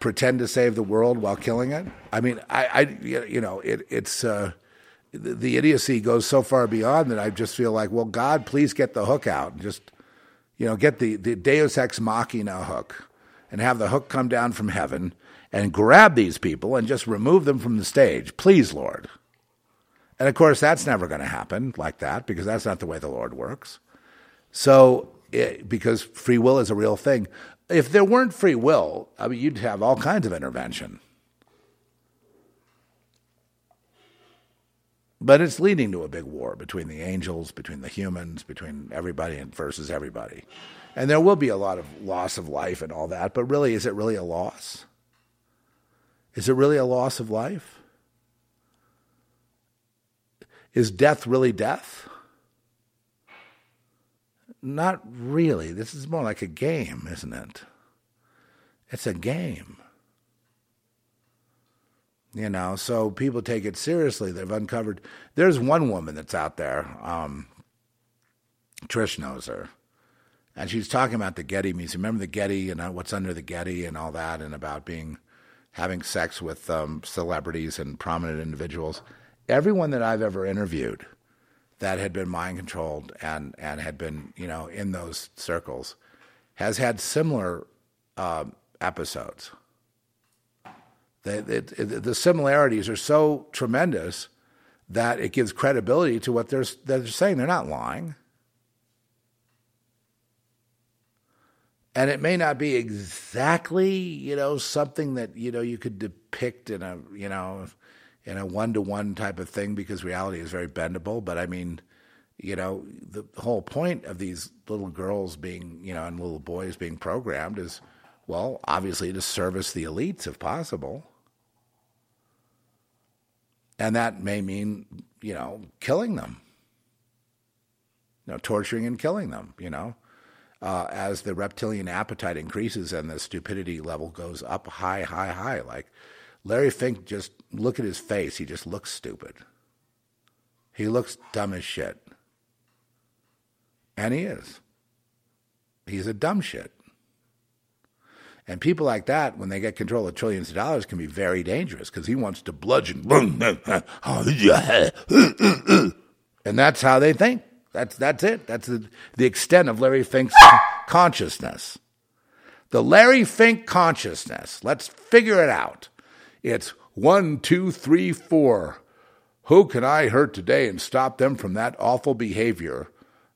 Pretend to save the world while killing it? I mean, I, I you know, it, it's, uh, the, the idiocy goes so far beyond that I just feel like, well, God, please get the hook out and just you know, get the, the Deus Ex Machina hook and have the hook come down from heaven and grab these people and just remove them from the stage. Please, Lord. And of course, that's never going to happen like that because that's not the way the Lord works. So, it, because free will is a real thing. If there weren't free will, I mean, you'd have all kinds of intervention. But it's leading to a big war between the angels, between the humans, between everybody and versus everybody. And there will be a lot of loss of life and all that, but really, is it really a loss? Is it really a loss of life? Is death really death? Not really. This is more like a game, isn't it? It's a game. You know, so people take it seriously. They've uncovered. There's one woman that's out there. Um, Trish knows her, and she's talking about the Getty Museum. Remember the Getty and what's under the Getty and all that, and about being having sex with um, celebrities and prominent individuals. Everyone that I've ever interviewed that had been mind controlled and and had been you know in those circles has had similar uh, episodes. The, the similarities are so tremendous that it gives credibility to what they're, they're saying. They're not lying. And it may not be exactly, you know, something that, you know, you could depict in a, you know, in a one to one type of thing because reality is very bendable. But I mean, you know, the whole point of these little girls being, you know, and little boys being programmed is, well, obviously to service the elites if possible. And that may mean, you know, killing them, you know, torturing and killing them, you know, uh, as the reptilian appetite increases and the stupidity level goes up high, high, high. Like Larry Fink, just look at his face. He just looks stupid. He looks dumb as shit. And he is. He's a dumb shit. And people like that, when they get control of trillions of dollars, can be very dangerous because he wants to bludgeon. and that's how they think. That's, that's it. That's the, the extent of Larry Fink's consciousness. The Larry Fink consciousness. Let's figure it out. It's one, two, three, four. Who can I hurt today and stop them from that awful behavior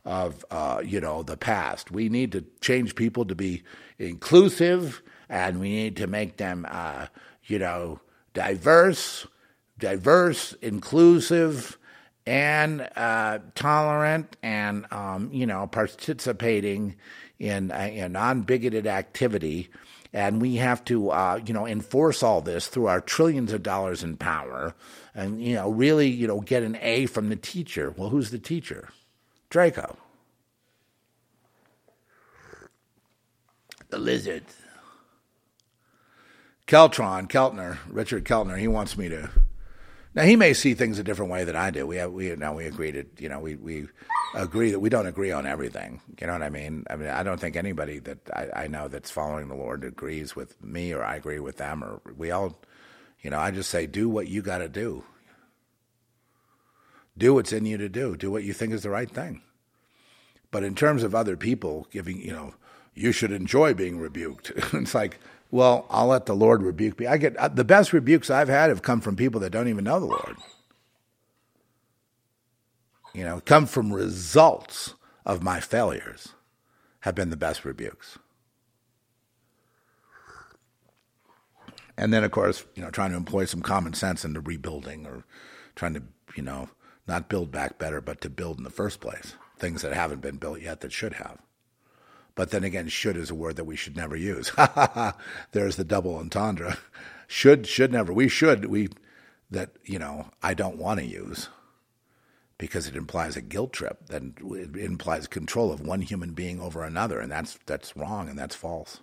of uh, you know the past? We need to change people to be inclusive, and we need to make them, uh, you know, diverse, diverse, inclusive, and uh, tolerant, and um, you know, participating in, uh, in non-bigoted activity. And we have to, uh, you know, enforce all this through our trillions of dollars in power, and you know, really, you know, get an A from the teacher. Well, who's the teacher? Draco. The lizard. Keltron, Keltner, Richard Keltner, he wants me to. Now he may see things a different way than I do. We have we now we agree to you know we we agree that we don't agree on everything. You know what I mean? I mean I don't think anybody that I, I know that's following the Lord agrees with me or I agree with them or we all you know I just say do what you got to do. Do what's in you to do. Do what you think is the right thing. But in terms of other people giving you know you should enjoy being rebuked. it's like, well, I'll let the Lord rebuke me. I get uh, the best rebukes I've had have come from people that don't even know the Lord. You know, come from results of my failures have been the best rebukes. And then, of course, you know, trying to employ some common sense into rebuilding or trying to, you know, not build back better, but to build in the first place. Things that haven't been built yet that should have. But then again, should is a word that we should never use. There's the double entendre. Should, should never. We should, we, that, you know, I don't want to use because it implies a guilt trip. Then it implies control of one human being over another. And that's, that's wrong and that's false.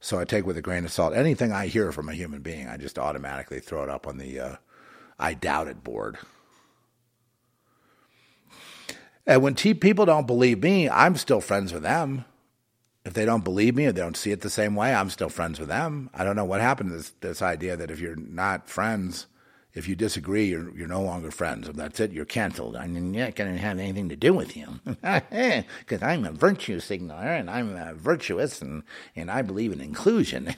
So I take with a grain of salt anything I hear from a human being, I just automatically throw it up on the uh, I doubt it board. And when t- people don't believe me, I'm still friends with them. If they don't believe me or they don't see it the same way, I'm still friends with them. I don't know what happened to this, this idea that if you're not friends, if you disagree, you're, you're no longer friends. If that's it, you're canceled. I'm not going to have anything to do with you because I'm a virtue signaler and I'm virtuous and, and I believe in inclusion.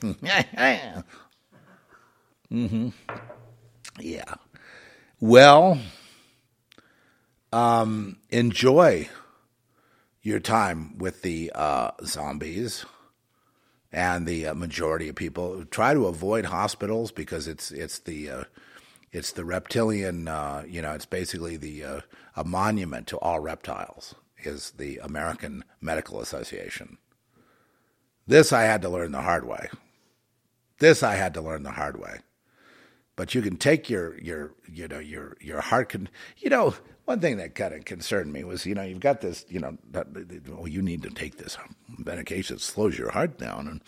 mm-hmm. Yeah. Well, um, enjoy your time with the uh, zombies and the uh, majority of people. Try to avoid hospitals because it's it's the uh, It's the reptilian. Uh, you know, it's basically the uh, a monument to all reptiles. Is the American Medical Association. This I had to learn the hard way. This I had to learn the hard way. But you can take your your you know your your heart can you know one thing that kind of concerned me was you know you've got this you know you need to take this medication that slows your heart down and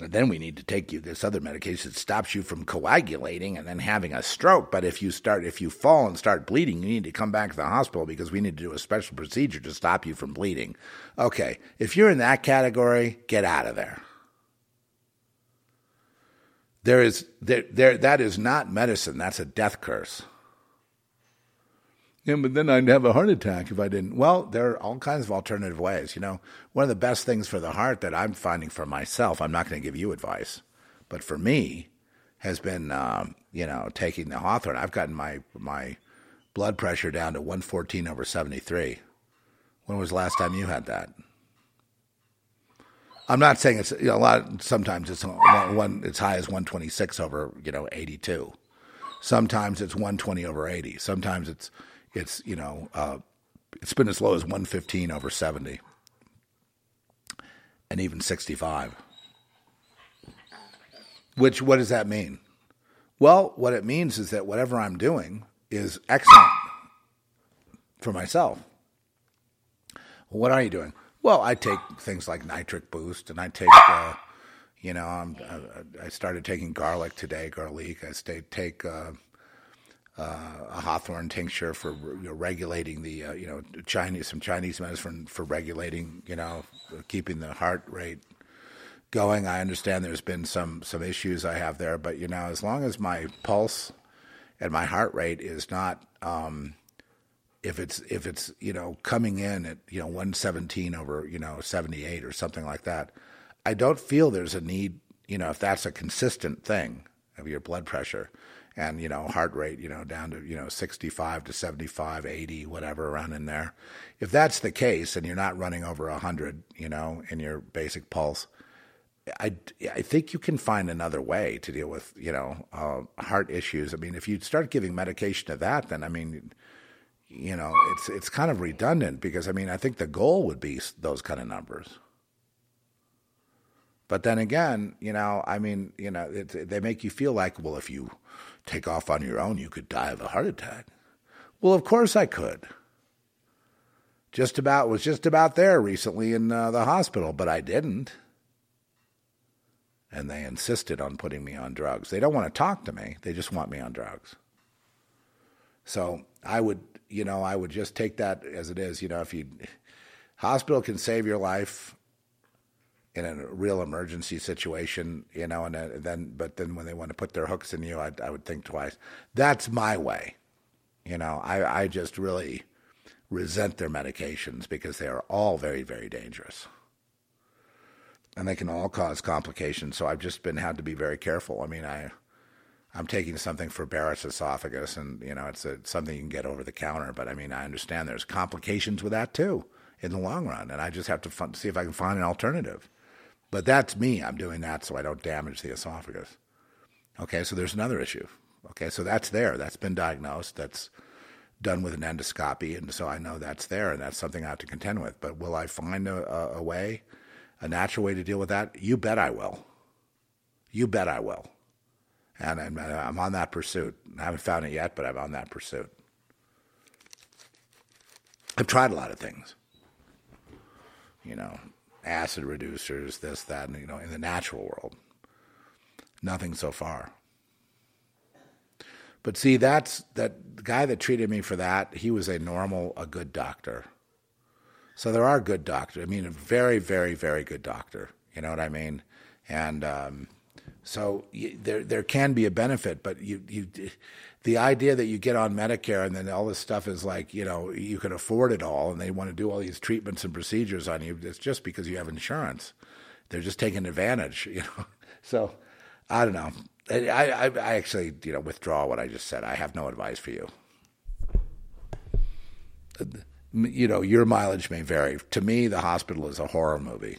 and then we need to take you this other medication that stops you from coagulating and then having a stroke. But if you start, if you fall and start bleeding, you need to come back to the hospital because we need to do a special procedure to stop you from bleeding. Okay, if you're in that category, get out of there. There is there, there that is not medicine. That's a death curse. Yeah, but then I'd have a heart attack if I didn't. Well, there are all kinds of alternative ways. You know, one of the best things for the heart that I'm finding for myself, I'm not going to give you advice, but for me, has been, um, you know, taking the hawthorn. I've gotten my, my blood pressure down to 114 over 73. When was the last time you had that? I'm not saying it's you know, a lot. Sometimes it's one, it's high as 126 over you know 82. Sometimes it's 120 over 80. Sometimes it's it's you know uh, it's been as low as 115 over 70 and even 65 which what does that mean? Well what it means is that whatever i'm doing is excellent for myself. What are you doing? Well i take things like nitric boost and i take uh, you know I'm, I, I started taking garlic today garlic. I stay, take uh, uh, a hawthorn tincture for you know, regulating the uh, you know Chinese some Chinese medicine for regulating you know keeping the heart rate going. I understand there's been some some issues I have there, but you know as long as my pulse and my heart rate is not um, if it's if it's you know coming in at you know 117 over you know 78 or something like that, I don't feel there's a need you know if that's a consistent thing of your blood pressure and you know heart rate you know down to you know 65 to 75 80 whatever around in there if that's the case and you're not running over 100 you know in your basic pulse I, I think you can find another way to deal with you know uh, heart issues. I mean, if you start giving medication to that, then I mean, you know, it's it's kind of redundant because I mean, I think the goal would be those kind of numbers. But then again, you know, I mean, you know, it, they make you feel like, well, if you take off on your own, you could die of a heart attack. Well, of course I could. Just about was just about there recently in uh, the hospital, but I didn't. And they insisted on putting me on drugs. They don't want to talk to me; they just want me on drugs. So I would, you know, I would just take that as it is. You know, if you hospital can save your life in a real emergency situation, you know, and then, but then when they want to put their hooks in you, I, I would think twice. That's my way. You know, I, I just really resent their medications because they are all very, very dangerous. And they can all cause complications. So I've just been had to be very careful. I mean, I, I'm taking something for Barrett's esophagus, and you know, it's a, something you can get over the counter. But I mean, I understand there's complications with that too in the long run, and I just have to see if I can find an alternative. But that's me. I'm doing that so I don't damage the esophagus. Okay, so there's another issue. Okay, so that's there. That's been diagnosed. That's done with an endoscopy, and so I know that's there, and that's something I have to contend with. But will I find a, a, way, a natural way to deal with that? You bet I will. You bet I will. And I'm, I'm on that pursuit. I haven't found it yet, but I'm on that pursuit. I've tried a lot of things. You know, acid reducers, this, that, and, you know, in the natural world. Nothing so far. But see, that's that guy that treated me for that. He was a normal, a good doctor. So there are good doctors. I mean, a very, very, very good doctor. You know what I mean? And um, so you, there, there can be a benefit, but you, you, the idea that you get on Medicare and then all this stuff is like, you know, you can afford it all and they want to do all these treatments and procedures on you. It's just because you have insurance. They're just taking advantage, you know. So I don't know. I, I, I actually, you know, withdraw what I just said. I have no advice for you. Uh, you know, your mileage may vary. To me, the hospital is a horror movie.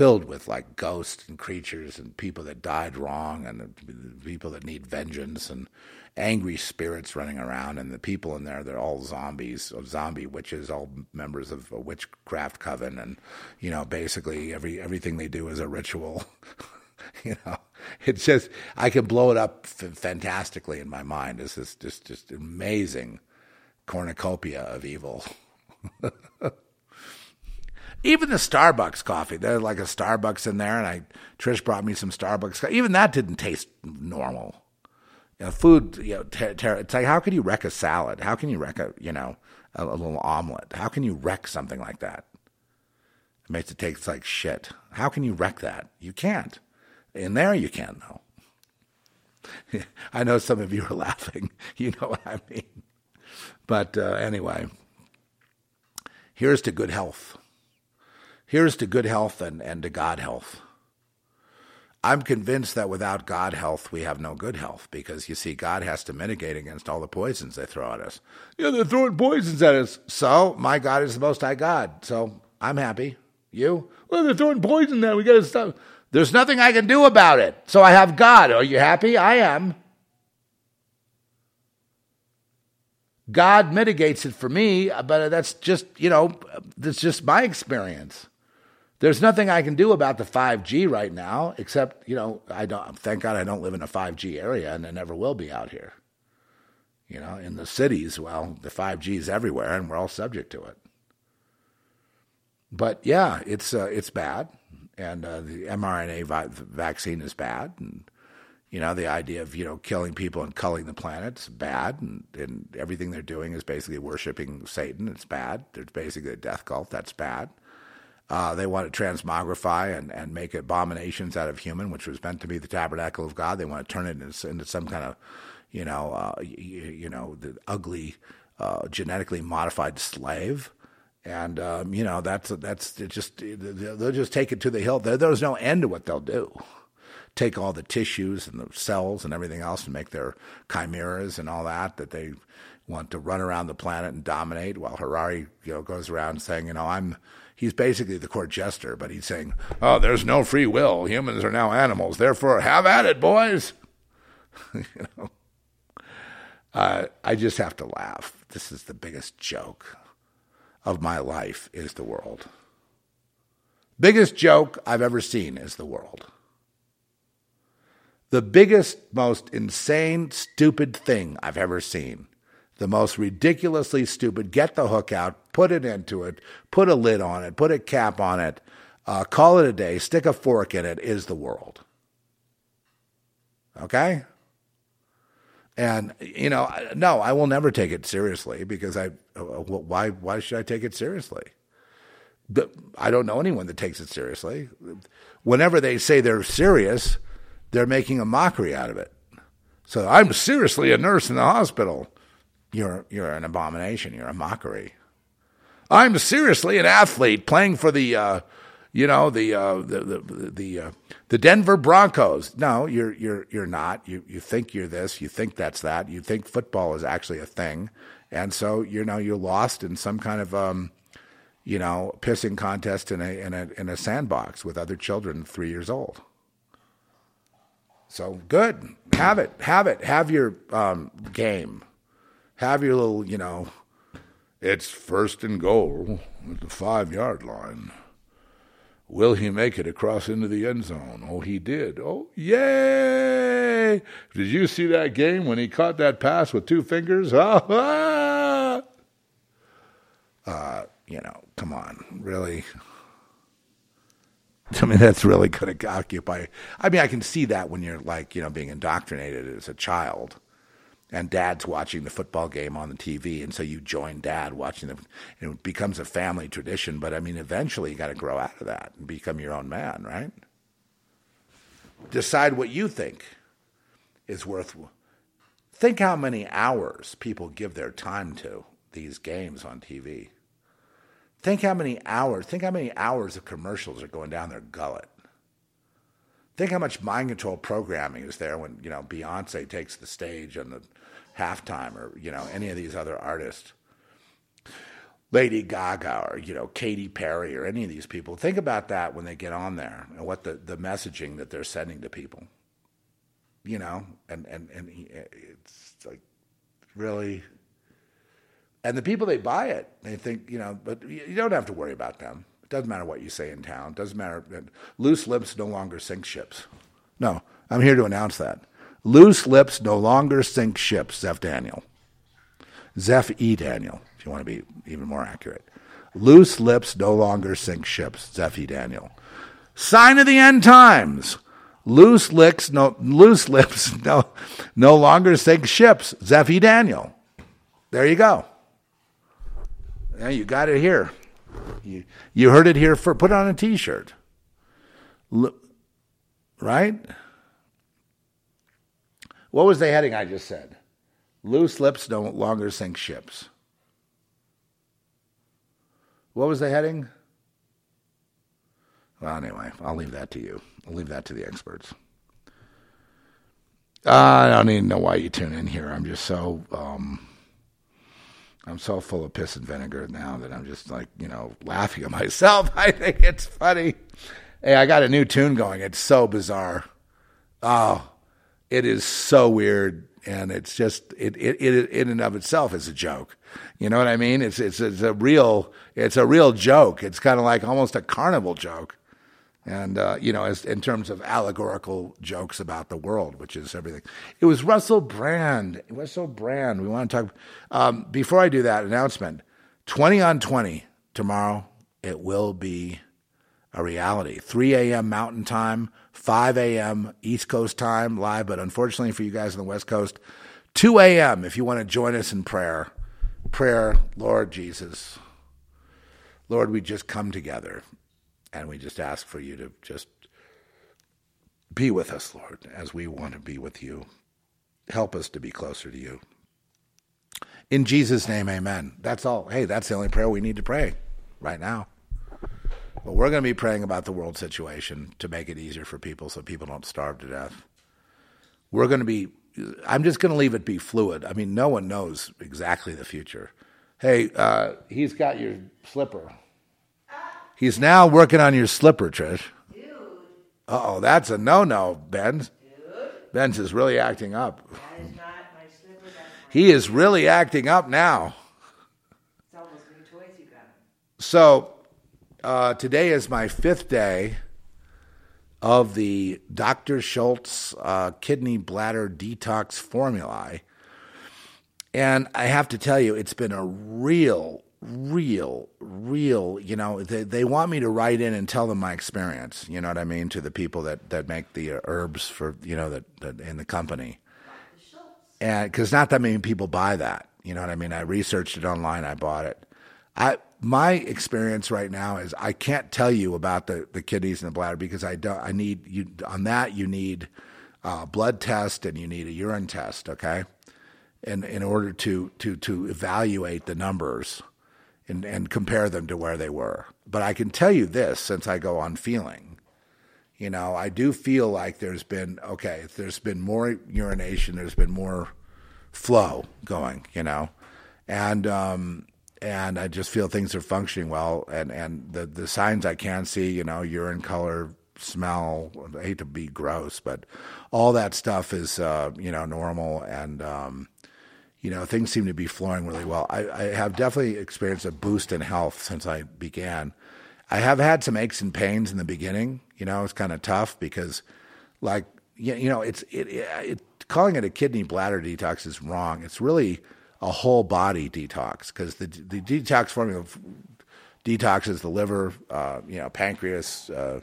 Filled with like ghosts and creatures and people that died wrong and people that need vengeance and angry spirits running around and the people in there they're all zombies of zombie witches all members of a witchcraft coven. And you know basically every everything they do is a ritual you know. It's just i can blow it up f- fantastically in my mind. It's just just just amazing cornucopia of evil even the Starbucks coffee, there's like a Starbucks in there, and I Trish brought me some Starbucks. Even that didn't taste normal. You know, food, you know, ter- ter- it's like how can you wreck a salad? How can you wreck a you know a, a little omelet? How can you wreck something like that? It makes it taste like shit. How can you wreck that? You can't. In there, you can though. I know some of you are laughing. You know what I mean. But uh, anyway, here's to good health. Here's to good health and, and to God health. I'm convinced that without God health, we have no good health because you see, God has to mitigate against all the poisons they throw at us. Yeah, they're throwing poisons at us. So, my God is the Most High God. So, I'm happy. You? Well, they're throwing poison there. We got to stop. There's nothing I can do about it. So, I have God. Are you happy? I am. God mitigates it for me, but that's just, you know, that's just my experience. There's nothing I can do about the 5G right now, except, you know, I don't, thank God I don't live in a 5G area and I never will be out here. You know, in the cities, well, the 5G is everywhere and we're all subject to it. But yeah, it's, uh, it's bad. And uh, the mRNA vi- vaccine is bad. And, you know, the idea of, you know, killing people and culling the planet is bad. And, and everything they're doing is basically worshiping Satan. It's bad. There's basically a death cult. That's bad. Uh, they want to transmogrify and, and make abominations out of human, which was meant to be the tabernacle of God. They want to turn it into, into some kind of, you know, uh, you, you, know, the ugly, uh, genetically modified slave. And um, you know that's that's just they'll just take it to the hill. There's no end to what they'll do. Take all the tissues and the cells and everything else and make their chimeras and all that that they want to run around the planet and dominate. While Harari, you know, goes around saying, you know, I'm he's basically the court jester, but he's saying, "Oh, there's no free will. Humans are now animals. Therefore, have at it, boys." you know, uh, I just have to laugh. This is the biggest joke of my life. Is the world biggest joke I've ever seen? Is the world the biggest, most insane, stupid thing I've ever seen the most ridiculously stupid. Get the hook out, put it into it, put a lid on it, put a cap on it, uh, call it a day, stick a fork in it, is the world. Okay? And, you know, no, I will never take it seriously because I, uh, why, why should I take it seriously? I don't know anyone that takes it seriously. Whenever they say they're serious, they're making a mockery out of it. So I'm seriously a nurse in the hospital. You're you're an abomination. You're a mockery. I'm seriously an athlete playing for the, uh, you know, the uh, the the the, uh, the Denver Broncos. No, you're you're you're not. You you think you're this. You think that's that. You think football is actually a thing, and so you know you're lost in some kind of um, you know pissing contest in a in a in a sandbox with other children three years old. So good, have it, have it, have your um, game have your little, you know, it's first and goal at the five yard line. Will he make it across into the end zone? Oh, he did. Oh, yay! Did you see that game when he caught that pass with two fingers? Uh, you know, come on, really. I mean, that's really going to occupy. I mean, I can see that when you're like, you know, being indoctrinated as a child and dad's watching the football game on the TV, and so you join dad watching them. It becomes a family tradition, but I mean, eventually you got to grow out of that and become your own man, right? Decide what you think is worth. Think how many hours people give their time to these games on TV. Think how many hours. Think how many hours of commercials are going down their gullet. Think how much mind control programming is there when you know Beyonce takes the stage and the halftime or you know any of these other artists Lady Gaga or you know Katy Perry or any of these people. Think about that when they get on there and what the, the messaging that they're sending to people. You know, and and and it's like really. And the people they buy it, they think you know, but you don't have to worry about them. It doesn't matter what you say in town. It doesn't matter. Loose lips no longer sink ships. No, I'm here to announce that. Loose lips no longer sink ships. Zeph Daniel. Zeph E. Daniel if you want to be even more accurate. Loose lips no longer sink ships, Zephy Daniel. Sign of the end times. Loose lips no loose lips no no longer sink ships, Zephy Daniel. There you go. Yeah, you got it here. You you heard it here for put on a t-shirt. L- right? What was the heading I just said? Loose lips no longer sink ships. What was the heading? Well, anyway, I'll leave that to you. I'll leave that to the experts. Uh, I don't even know why you tune in here. I'm just so um, I'm so full of piss and vinegar now that I'm just like you know laughing at myself. I think it's funny. Hey, I got a new tune going. It's so bizarre. Oh, it is so weird, and it's just it it, it in and of itself is a joke. You know what I mean? It's it's it's a real it's a real joke. It's kind of like almost a carnival joke, and uh, you know, as in terms of allegorical jokes about the world, which is everything. It was Russell Brand. Russell Brand. We want to talk. Um, before I do that announcement, twenty on twenty tomorrow. It will be a reality. 3 a.m. Mountain Time, 5 a.m. East Coast time live, but unfortunately for you guys on the West Coast, 2 a.m. if you want to join us in prayer prayer, Lord Jesus, Lord, we just come together and we just ask for you to just be with us, Lord, as we want to be with you. Help us to be closer to you. In Jesus' name, amen. That's all. Hey, that's the only prayer we need to pray right now. But we're going to be praying about the world situation to make it easier for people so people don't starve to death. We're going to be I'm just going to leave it be fluid. I mean, no one knows exactly the future. Hey, uh, he's got your slipper. He's now working on your slipper, Trish. Uh oh, that's a no no, Benz. Benz is really acting up. That is not my slipper. He is really acting up now. It's almost new toys you got. So uh, today is my fifth day of the Dr. Schulze uh, kidney bladder detox formulae. And I have to tell you, it's been a real, real, real, you know, they, they want me to write in and tell them my experience, you know what I mean, to the people that, that make the herbs for, you know, that, that in the company. And because not that many people buy that, you know what I mean? I researched it online, I bought it. I, my experience right now is I can't tell you about the, the kidneys and the bladder because I don't. I need you on that. You need a blood test and you need a urine test. Okay, in in order to to to evaluate the numbers and and compare them to where they were. But I can tell you this since I go on feeling. You know, I do feel like there's been okay. There's been more urination. There's been more flow going. You know, and um, and I just feel things are functioning well. And, and the, the signs I can see, you know, urine color, smell, I hate to be gross, but all that stuff is, uh, you know, normal. And, um, you know, things seem to be flowing really well. I, I have definitely experienced a boost in health since I began. I have had some aches and pains in the beginning. You know, it's kind of tough because, like, you know, it's it, it, it calling it a kidney bladder detox is wrong. It's really a whole body detox because the the detox formula detoxes the liver, uh, you know, pancreas, uh,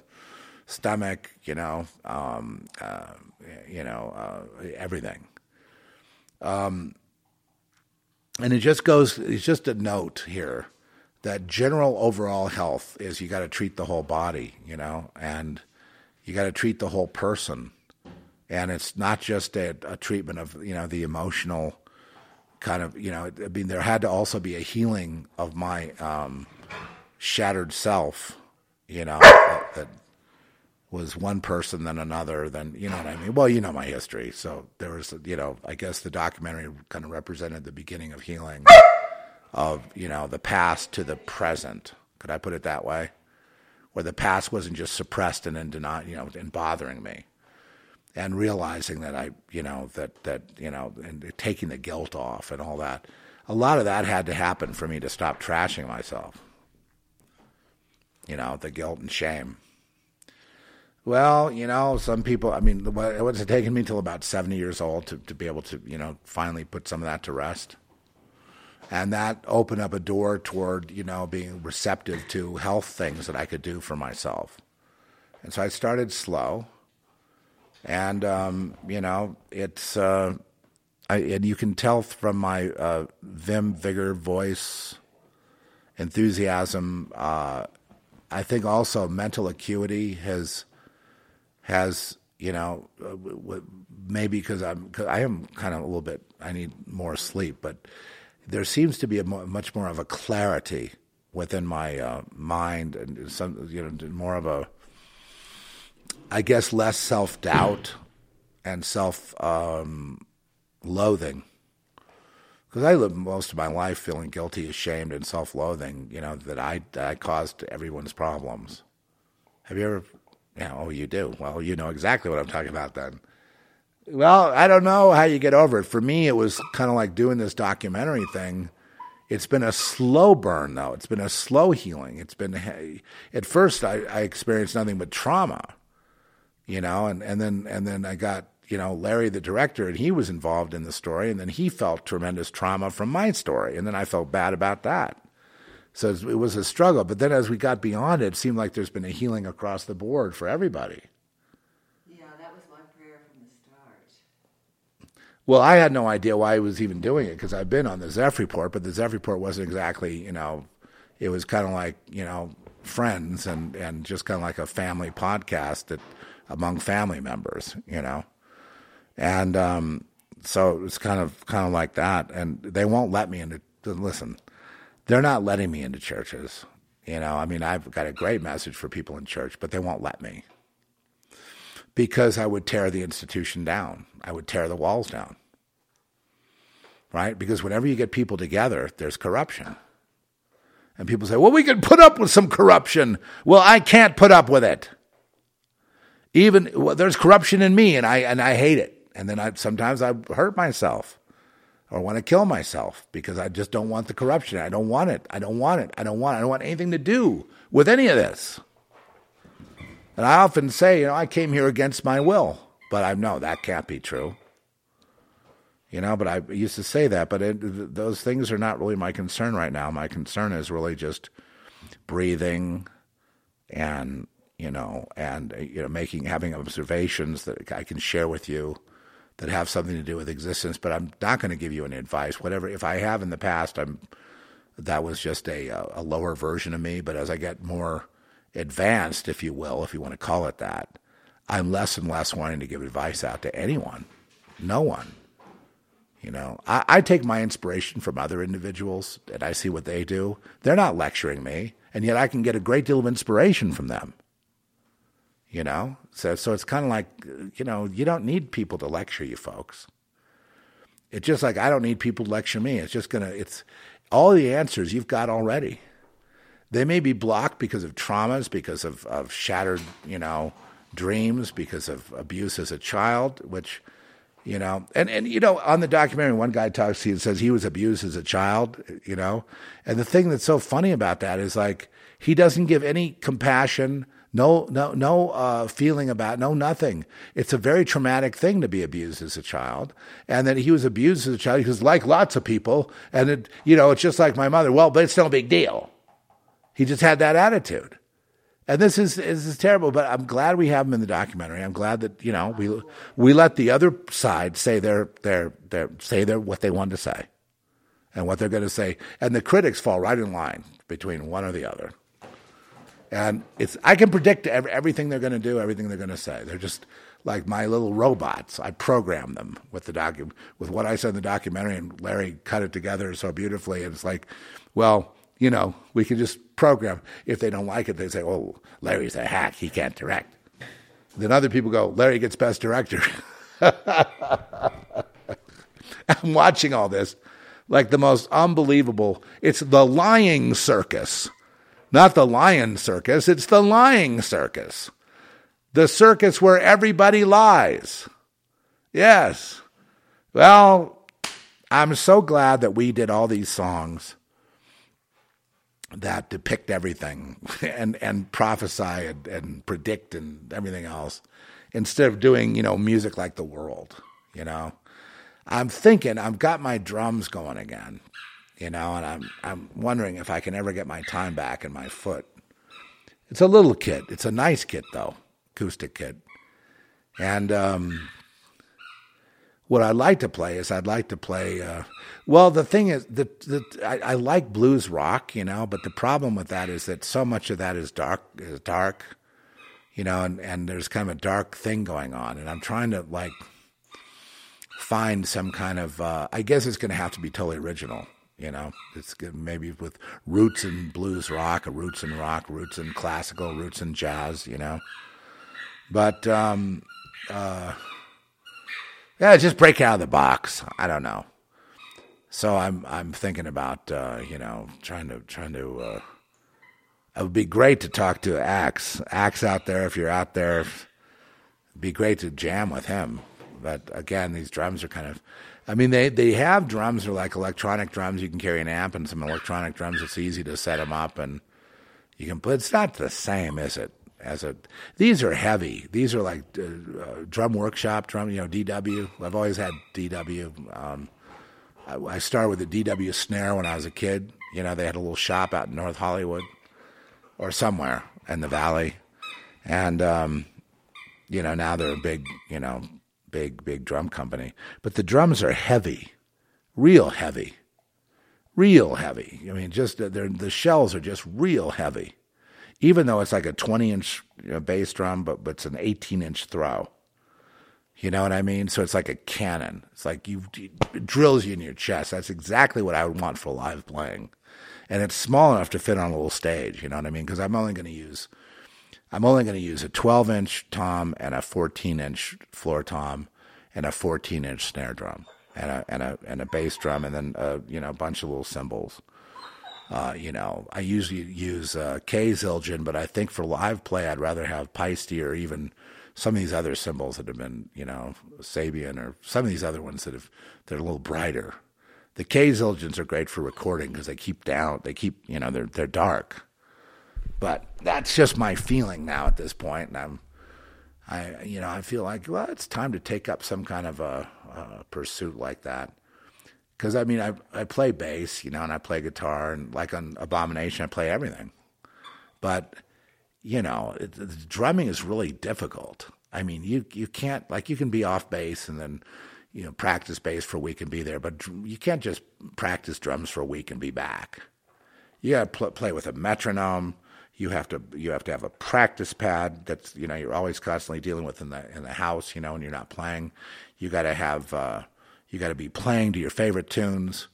stomach, you know, um, uh, you know, uh, everything. Um, and it just goes. It's just a note here that general overall health is you got to treat the whole body, you know, and you got to treat the whole person, and it's not just a, a treatment of you know the emotional kind of you know i mean there had to also be a healing of my um, shattered self you know that, that, was one person then another then you know what i mean well you know my history so there was you know i guess the documentary kind of represented the beginning of healing of you know the past to the present. Could I put it that way? Where the past wasn't just suppressed and in you know, and bothering me, and realizing that I, you know, that that you know, and taking the guilt off and all that. A lot of that had to happen for me to stop trashing myself. You know, the guilt and shame. Well, you know, some people, I mean, what it taken me until about 70 years old to, to be able to, you know, finally put some of that to rest. And that opened up a door toward, you know, being receptive to health things that I could do for myself. And so I started slow. And, um, you know, it's, uh, I, and you can tell from my uh, vim, vigor, voice, enthusiasm. Uh, I think also mental acuity has has you know uh, maybe because I'm cause I am kind of a little bit I need more sleep, but there seems to be a mo- much more of a clarity within my uh, mind and some you know more of a I guess less self doubt and self um, loathing because I lived most of my life feeling guilty, ashamed, and self-loathing. You know that I that I caused everyone's problems. Have you ever? Yeah. Oh, you do. Well, you know exactly what I'm talking about then. Well, I don't know how you get over it. For me, it was kind of like doing this documentary thing. It's been a slow burn, though. It's been a slow healing. It's been at first I, I experienced nothing but trauma, you know, and, and then and then I got you know, Larry, the director, and he was involved in the story, and then he felt tremendous trauma from my story, and then I felt bad about that. So it was a struggle. But then as we got beyond it, it seemed like there's been a healing across the board for everybody. Yeah, that was my prayer from the start. Well, I had no idea why I was even doing it because I've been on the Zeph report, but the Zeph report wasn't exactly, you know, it was kind of like, you know, friends and, and just kind of like a family podcast that among family members, you know and um, so it's kind of kind of like that. And they won't let me into. Listen, they're not letting me into churches. You know, I mean, I've got a great message for people in church, but they won't let me because I would tear the institution down. I would tear the walls down. Right? Because whenever you get people together, there's corruption. And people say, well, we can put up with some corruption. Well, I can't put up with it. Even well, there's corruption in me, and I and I hate it and then I sometimes I hurt myself or want to kill myself because I just don't want the corruption. I don't want it. I don't want it. I don't want it. I don't want anything to do with any of this. And I often say, you know, I came here against my will, but I know that can't be true. You know, but I used to say that, but it, those things are not really my concern right now. My concern is really just breathing and you know, and uh, you know, making having observations that I can share with you that have something to do with existence, but I'm not going to give you any advice. Whatever, if I have in the past, I'm that was just a uh, a lower version of me. But as I get more advanced, if you will, if you want to call it that, I'm less and less wanting to give advice out to anyone, no one. You know, I, I take my inspiration from other individuals, and I see what they do. They're not lecturing me, and yet I can get a great deal of inspiration from them you know? So so it's kind of like you know you don't need people to lecture you folks. It's just like i don't need people to lecture me. It's just gonna it's all the answers you've got already. They may be blocked because of traumas because of, of shattered you know dreams because of abuse as a child which you know and, and you know on the documentary one guy talks he says he was abused as a child you know? And the thing that's so funny about that is like he doesn't give any compassion no, no, no uh, feeling about, no nothing. It's a very traumatic thing to be abused as a child, and that he was abused as a child. He was like lots of people, and it, you know, it's just like my mother. Well, but it's no big deal. He just had that attitude, and this is this is terrible. But I'm glad we have him in the documentary. I'm glad that you know we we let the other side say their their their say their what they want to say, and what they're going to say, and the critics fall right in line between one or the other. And it's I can predict every, everything they're going to do, everything they're going to say. They're just like my little robots. I program them with the docu- with what I said in the documentary, and Larry cut it together so beautifully. And it's like, well, you know, we can just program. If they don't like it, they say, "Oh, Larry's a hack. He can't direct." Then other people go, "Larry gets best director." I'm watching all this, like the most unbelievable. It's the lying circus, not the lion circus. It's the lying circus, the circus where everybody lies. Yes. Well, I'm so glad that we did all these songs that depict everything and and prophesy and, and predict and everything else instead of doing you know music like the world you know i'm thinking i've got my drums going again you know and i'm i'm wondering if i can ever get my time back in my foot it's a little kit it's a nice kit though acoustic kit and um what I'd like to play is I'd like to play. Uh, well, the thing is that the, I, I, like blues rock, you know, but the problem with that is that so much of that is dark, is dark, you know, and, and there's kind of a dark thing going on, and I'm trying to like find some kind of. Uh, I guess it's going to have to be totally original, you know. It's good, maybe with roots in blues rock, roots in rock, roots in classical, roots in jazz, you know. But um, uh, yeah, just break out of the box. I don't know. So I'm I'm thinking about uh, you know trying to trying to. Uh, it would be great to talk to Axe. Axe out there, if you're out there, it'd be great to jam with him. But again, these drums are kind of. I mean, they, they have drums that are like electronic drums. You can carry an amp and some electronic drums. It's easy to set them up, and you can. But it's not the same, is it? as a these are heavy. These are like uh, uh, drum workshop drum. You know, DW. I've always had DW. Um, I, I, started with the DW snare when I was a kid. You know, they had a little shop out in North Hollywood or somewhere in the valley, and um, you know now they're a big, you know, big big drum company. But the drums are heavy, real heavy, real heavy. I mean, just uh, the shells are just real heavy even though it's like a 20 inch you know, bass drum, but, but it's an 18 inch throw. You know what I mean? So it's like a cannon. It's like you, it drills you in your chest. That's exactly what I would want for live playing. And it's small enough to fit on a little stage. You know what I mean? Because I'm only going to use, I'm only going to use a 12 inch tom and a 14 inch floor tom and a 14 inch snare drum and a, and a, and a bass drum and then, a, you know, a bunch of little cymbals. Uh, you know, I usually use uh, K Zildjian, but I think for live play, I'd rather have Paiste or even some of these other cymbals that have been, you know, Sabian or some of these other ones that have they're a little brighter. The K Zildjians are great for recording because they keep down, they keep, you know, they're they're dark. But that's just my feeling now at this point, and I'm, I, you know, I feel like well, it's time to take up some kind of a, a pursuit like that because I mean I I play bass, you know, and I play guitar, and like on Abomination, I play everything. But you know, it, the drumming is really difficult. I mean, you you can't like you can be off bass and then you know practice bass for a week and be there, but you can't just practice drums for a week and be back. You got to pl- play with a metronome. You have to you have to have a practice pad that's you know you're always constantly dealing with in the in the house. You know, when you're not playing, you got to have. Uh, you got to be playing to your favorite tunes,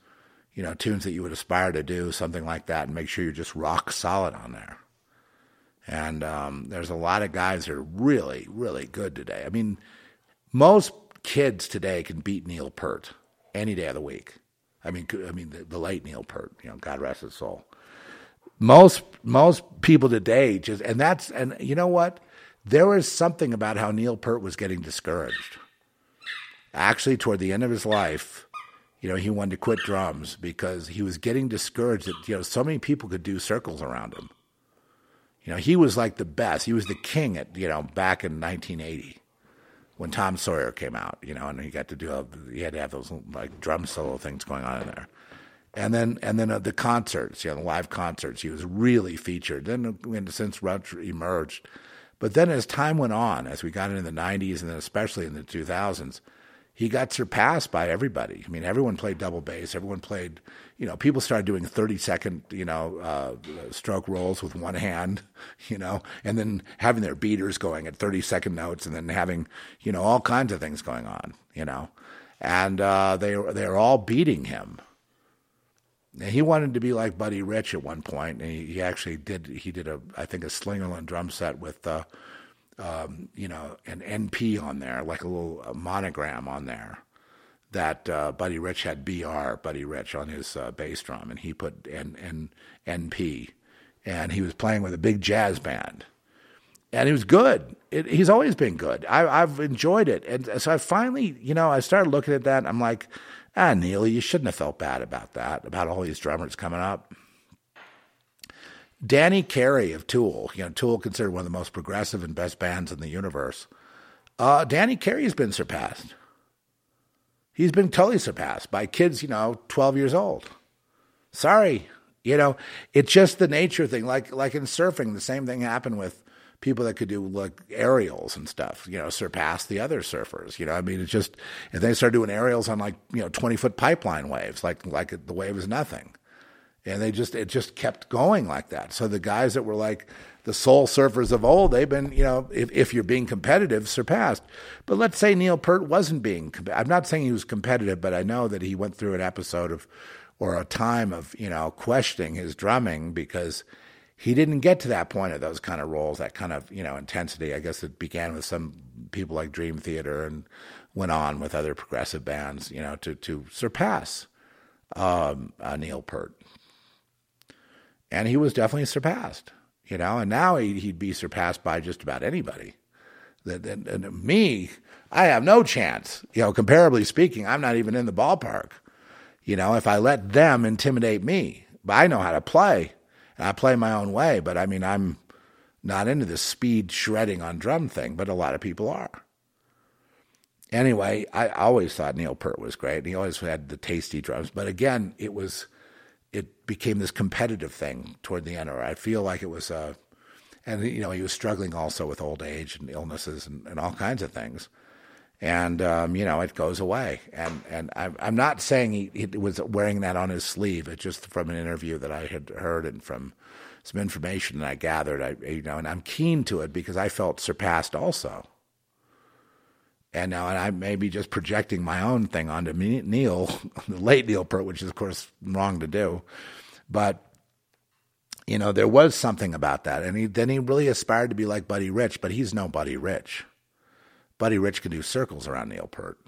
you know, tunes that you would aspire to do, something like that, and make sure you're just rock solid on there. And um, there's a lot of guys that are really, really good today. I mean, most kids today can beat Neil Peart any day of the week. I mean, I mean the, the late Neil Peart, you know, God rest his soul. Most most people today just, and that's, and you know what? There was something about how Neil Peart was getting discouraged actually toward the end of his life, you know, he wanted to quit drums because he was getting discouraged that, you know, so many people could do circles around him. You know, he was like the best. He was the king at, you know, back in 1980 when Tom Sawyer came out, you know, and he got to do, a, he had to have those like drum solo things going on in there. And then, and then uh, the concerts, you know, the live concerts, he was really featured. Then, uh, since Rush emerged, but then as time went on, as we got into the 90s and then especially in the 2000s, he got surpassed by everybody. I mean, everyone played double bass. Everyone played, you know, people started doing 30 second, you know, uh, stroke rolls with one hand, you know, and then having their beaters going at 30 second notes and then having, you know, all kinds of things going on, you know. And uh, they, they're all beating him. He wanted to be like Buddy Rich at one point, and he, he actually did. He did a, I think, a Slingerland drum set with uh, um, you know, an NP on there, like a little monogram on there. that uh, Buddy Rich had BR, Buddy Rich, on his uh, bass drum, and he put N, N, NP, and he was playing with a big jazz band. And he was good. It, he's always been good. I, I've enjoyed it. And so I finally, you know, I started looking at that, I'm like, ah, Neil, you shouldn't have felt bad about that, about all these drummers coming up. Danny Carey of Tool, you know, Tool considered one of the most progressive and best bands in the universe. Uh, Danny Carey has been surpassed. He's been totally surpassed by kids, you know, 12 years old. Sorry. You know, it's just the nature thing. Like like in surfing, the same thing happened with people that could do like aerials and stuff, you know, surpass the other surfers. You know, I mean, it's just if they start doing aerials on like, you know, 20 foot pipeline waves, like like the wave is nothing. And they just it just kept going like that. So the guys that were like the soul surfers of old, they've been, you know, if, if you're being competitive, surpassed. But let's say Neil Peart wasn't being, I'm not saying he was competitive, but I know that he went through an episode of, or a time of, you know, questioning his drumming because he didn't get to that point of those kind of roles, that kind of, you know, intensity. I guess it began with some people like Dream Theater and went on with other progressive bands, you know, to, to surpass um, uh, Neil Peart. And he was definitely surpassed you know, and now he'd be surpassed by just about anybody. And, and, and me, I have no chance. You know, comparably speaking, I'm not even in the ballpark. You know, if I let them intimidate me, but I know how to play, and I play my own way. But I mean, I'm not into the speed shredding on drum thing, but a lot of people are. Anyway, I always thought Neil Peart was great. He always had the tasty drums, but again, it was it became this competitive thing toward the end. Or I feel like it was, uh, and you know, he was struggling also with old age and illnesses and, and all kinds of things. And um, you know, it goes away. And and I'm, I'm not saying he, he, was wearing that on his sleeve. It's just from an interview that I had heard and from some information that I gathered. I you know, and I'm keen to it because I felt surpassed also. And now, and I may be just projecting my own thing onto Neil, the late Neil Peart, which is of course wrong to do, but you know there was something about that, and he then he really aspired to be like Buddy Rich, but he's no Buddy Rich. Buddy Rich can do circles around Neil Peart.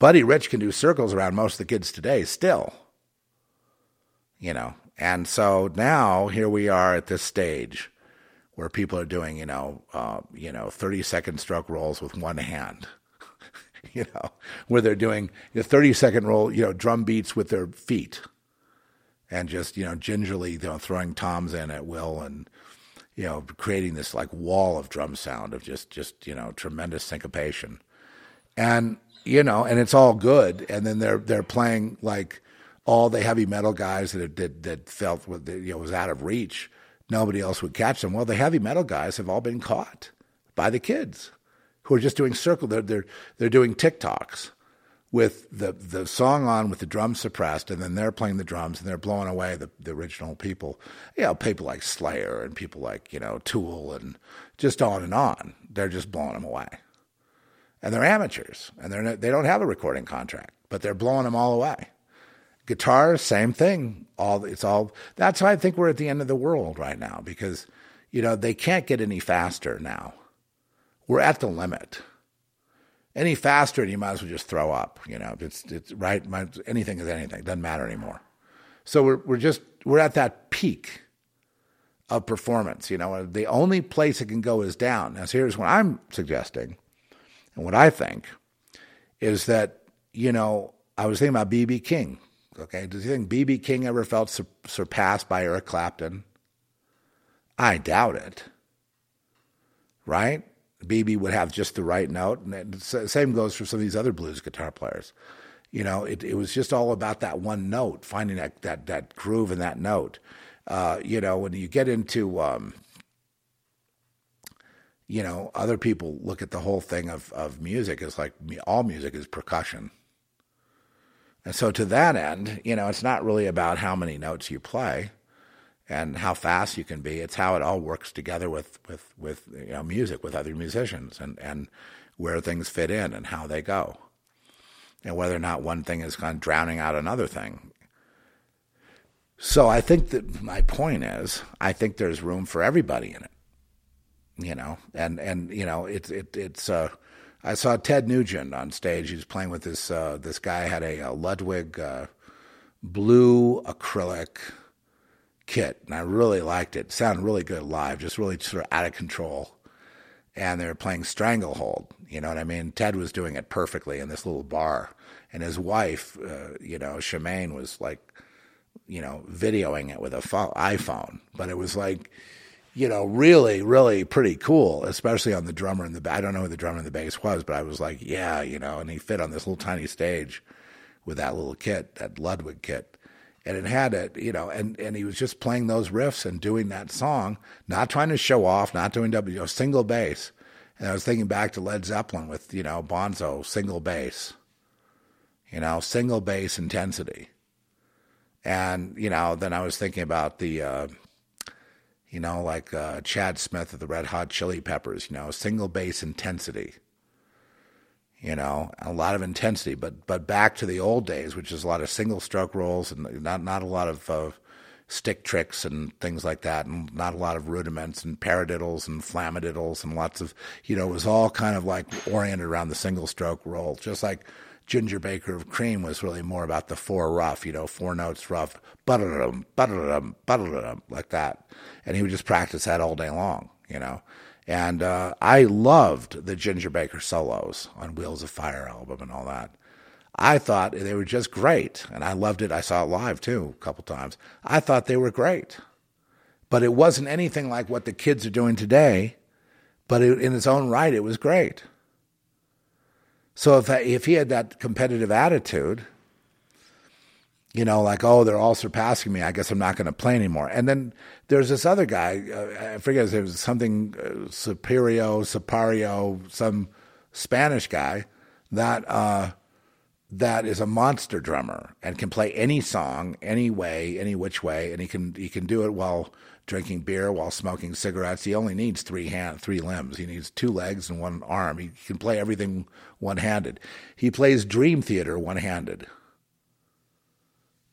Buddy Rich can do circles around most of the kids today still. You know, and so now here we are at this stage where people are doing, you know, uh, you know, 30 second stroke rolls with one hand. you know, where they're doing the 30 second roll, you know, drum beats with their feet and just, you know, gingerly, you know, throwing toms in at will and, you know, creating this like wall of drum sound of just, just, you know, tremendous syncopation. And, you know, and it's all good. And then they're, they're playing like all the heavy metal guys that, that, that felt, you know, was out of reach nobody else would catch them. Well, the heavy metal guys have all been caught by the kids who are just doing circle. They're they're they're doing TikToks with the the song on with the drums suppressed, and then they're playing the drums and they're blowing away the, the original people. You know, people like Slayer and people like you know Tool and just on and on. They're just blowing them away, and they're amateurs and they're they don't have a recording contract, but they're blowing them all away. Guitar, same thing. All it's all. That's why I think we're at the end of the world right now because, you know, they can't get any faster now. We're at the limit. Any faster, and you might as well just throw up. You know, it's it's right. Anything is anything. Doesn't matter anymore. So we're we're just we're at that peak of performance. You know, the only place it can go is down. Now, so here's what I'm suggesting, and what I think is that you know I was thinking about BB King Okay, does you think BB King ever felt sur- surpassed by Eric Clapton? I doubt it. Right? BB would have just the right note, and same goes for some of these other blues guitar players. You know, it, it was just all about that one note, finding that that that groove in that note. Uh, you know, when you get into um, you know, other people look at the whole thing of, of music as like all music is percussion. And so, to that end, you know, it's not really about how many notes you play and how fast you can be. It's how it all works together with with with you know music with other musicians and and where things fit in and how they go, and whether or not one thing is kind of drowning out another thing. So I think that my point is, I think there's room for everybody in it. You know, and and you know, it's it, it's uh, I saw Ted Nugent on stage. He was playing with this uh, this guy had a, a Ludwig uh, blue acrylic kit, and I really liked it. it. Sounded really good live, just really sort of out of control. And they were playing Stranglehold. You know what I mean? Ted was doing it perfectly in this little bar, and his wife, uh, you know, Shemane, was like, you know, videoing it with a phone, iPhone. But it was like you know, really, really pretty cool, especially on the drummer and the. I don't know who the drummer and the bass was, but I was like, yeah, you know, and he fit on this little tiny stage with that little kit, that Ludwig kit, and it had it, you know, and and he was just playing those riffs and doing that song, not trying to show off, not doing W, you know, single bass. And I was thinking back to Led Zeppelin with you know Bonzo single bass, you know, single bass intensity, and you know, then I was thinking about the. Uh, you know, like uh, Chad Smith of the Red Hot Chili Peppers, you know, single bass intensity. You know, a lot of intensity, but but back to the old days, which is a lot of single stroke rolls and not not a lot of uh, stick tricks and things like that, and not a lot of rudiments and paradiddles and flamadiddles and lots of you know, it was all kind of like oriented around the single stroke roll, just like Ginger Baker of Cream was really more about the four rough, you know, four notes rough, butterum, butterum, butterum, like that. And he would just practice that all day long, you know. And uh, I loved the Ginger Baker solos on Wheels of Fire album and all that. I thought they were just great, and I loved it. I saw it live too a couple times. I thought they were great, but it wasn't anything like what the kids are doing today. But it, in its own right, it was great. So if if he had that competitive attitude, you know, like oh they're all surpassing me, I guess I'm not going to play anymore. And then there's this other guy, uh, I forget his name. something uh, Superior, Supario, some Spanish guy that uh, that is a monster drummer and can play any song, any way, any which way, and he can he can do it while drinking beer while smoking cigarettes. He only needs three hand, three limbs. He needs two legs and one arm. He can play everything one handed. He plays Dream Theater one handed.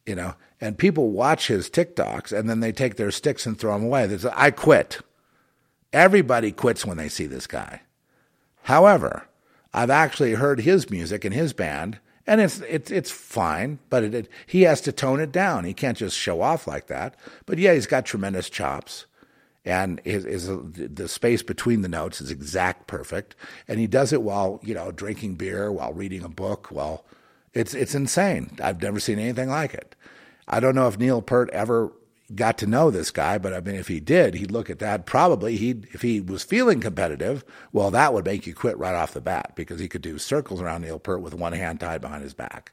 You know, and people watch his TikToks and then they take their sticks and throw them away. There's, I quit. Everybody quits when they see this guy. However, I've actually heard his music and his band and it's it's it's fine, but it, it, he has to tone it down. He can't just show off like that. But yeah, he's got tremendous chops, and his, his the space between the notes is exact perfect, and he does it while you know drinking beer, while reading a book. Well, it's it's insane. I've never seen anything like it. I don't know if Neil Peart ever got to know this guy, but I mean, if he did, he'd look at that. Probably he, if he was feeling competitive, well, that would make you quit right off the bat because he could do circles around Neil Peart with one hand tied behind his back.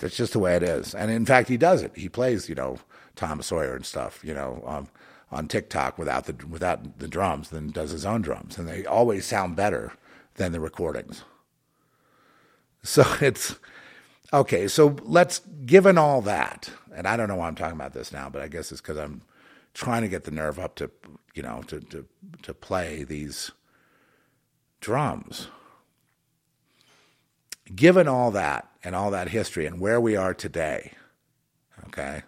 That's just the way it is. And in fact, he does it. He plays, you know, Tom Sawyer and stuff, you know, um, on TikTok without the without the drums, then does his own drums, and they always sound better than the recordings. So it's Okay, so let's, given all that, and I don't know why I'm talking about this now, but I guess it's because I'm trying to get the nerve up to, you know, to, to, to play these drums. Given all that and all that history and where we are today, okay,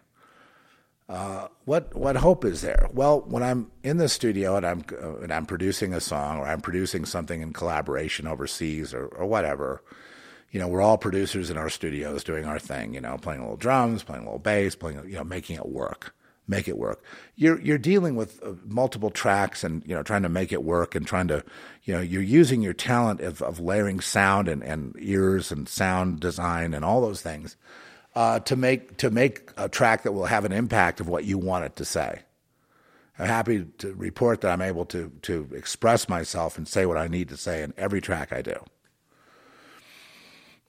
uh, what what hope is there? Well, when I'm in the studio and I'm uh, and I'm producing a song or I'm producing something in collaboration overseas or, or whatever, you know, we're all producers in our studios doing our thing, you know, playing a little drums, playing a little bass, playing, you know, making it work, make it work. You're, you're dealing with uh, multiple tracks and, you know, trying to make it work and trying to, you know, you're using your talent of, of layering sound and, and ears and sound design and all those things, uh, to make, to make a track that will have an impact of what you want it to say. I'm happy to report that I'm able to, to express myself and say what I need to say in every track I do.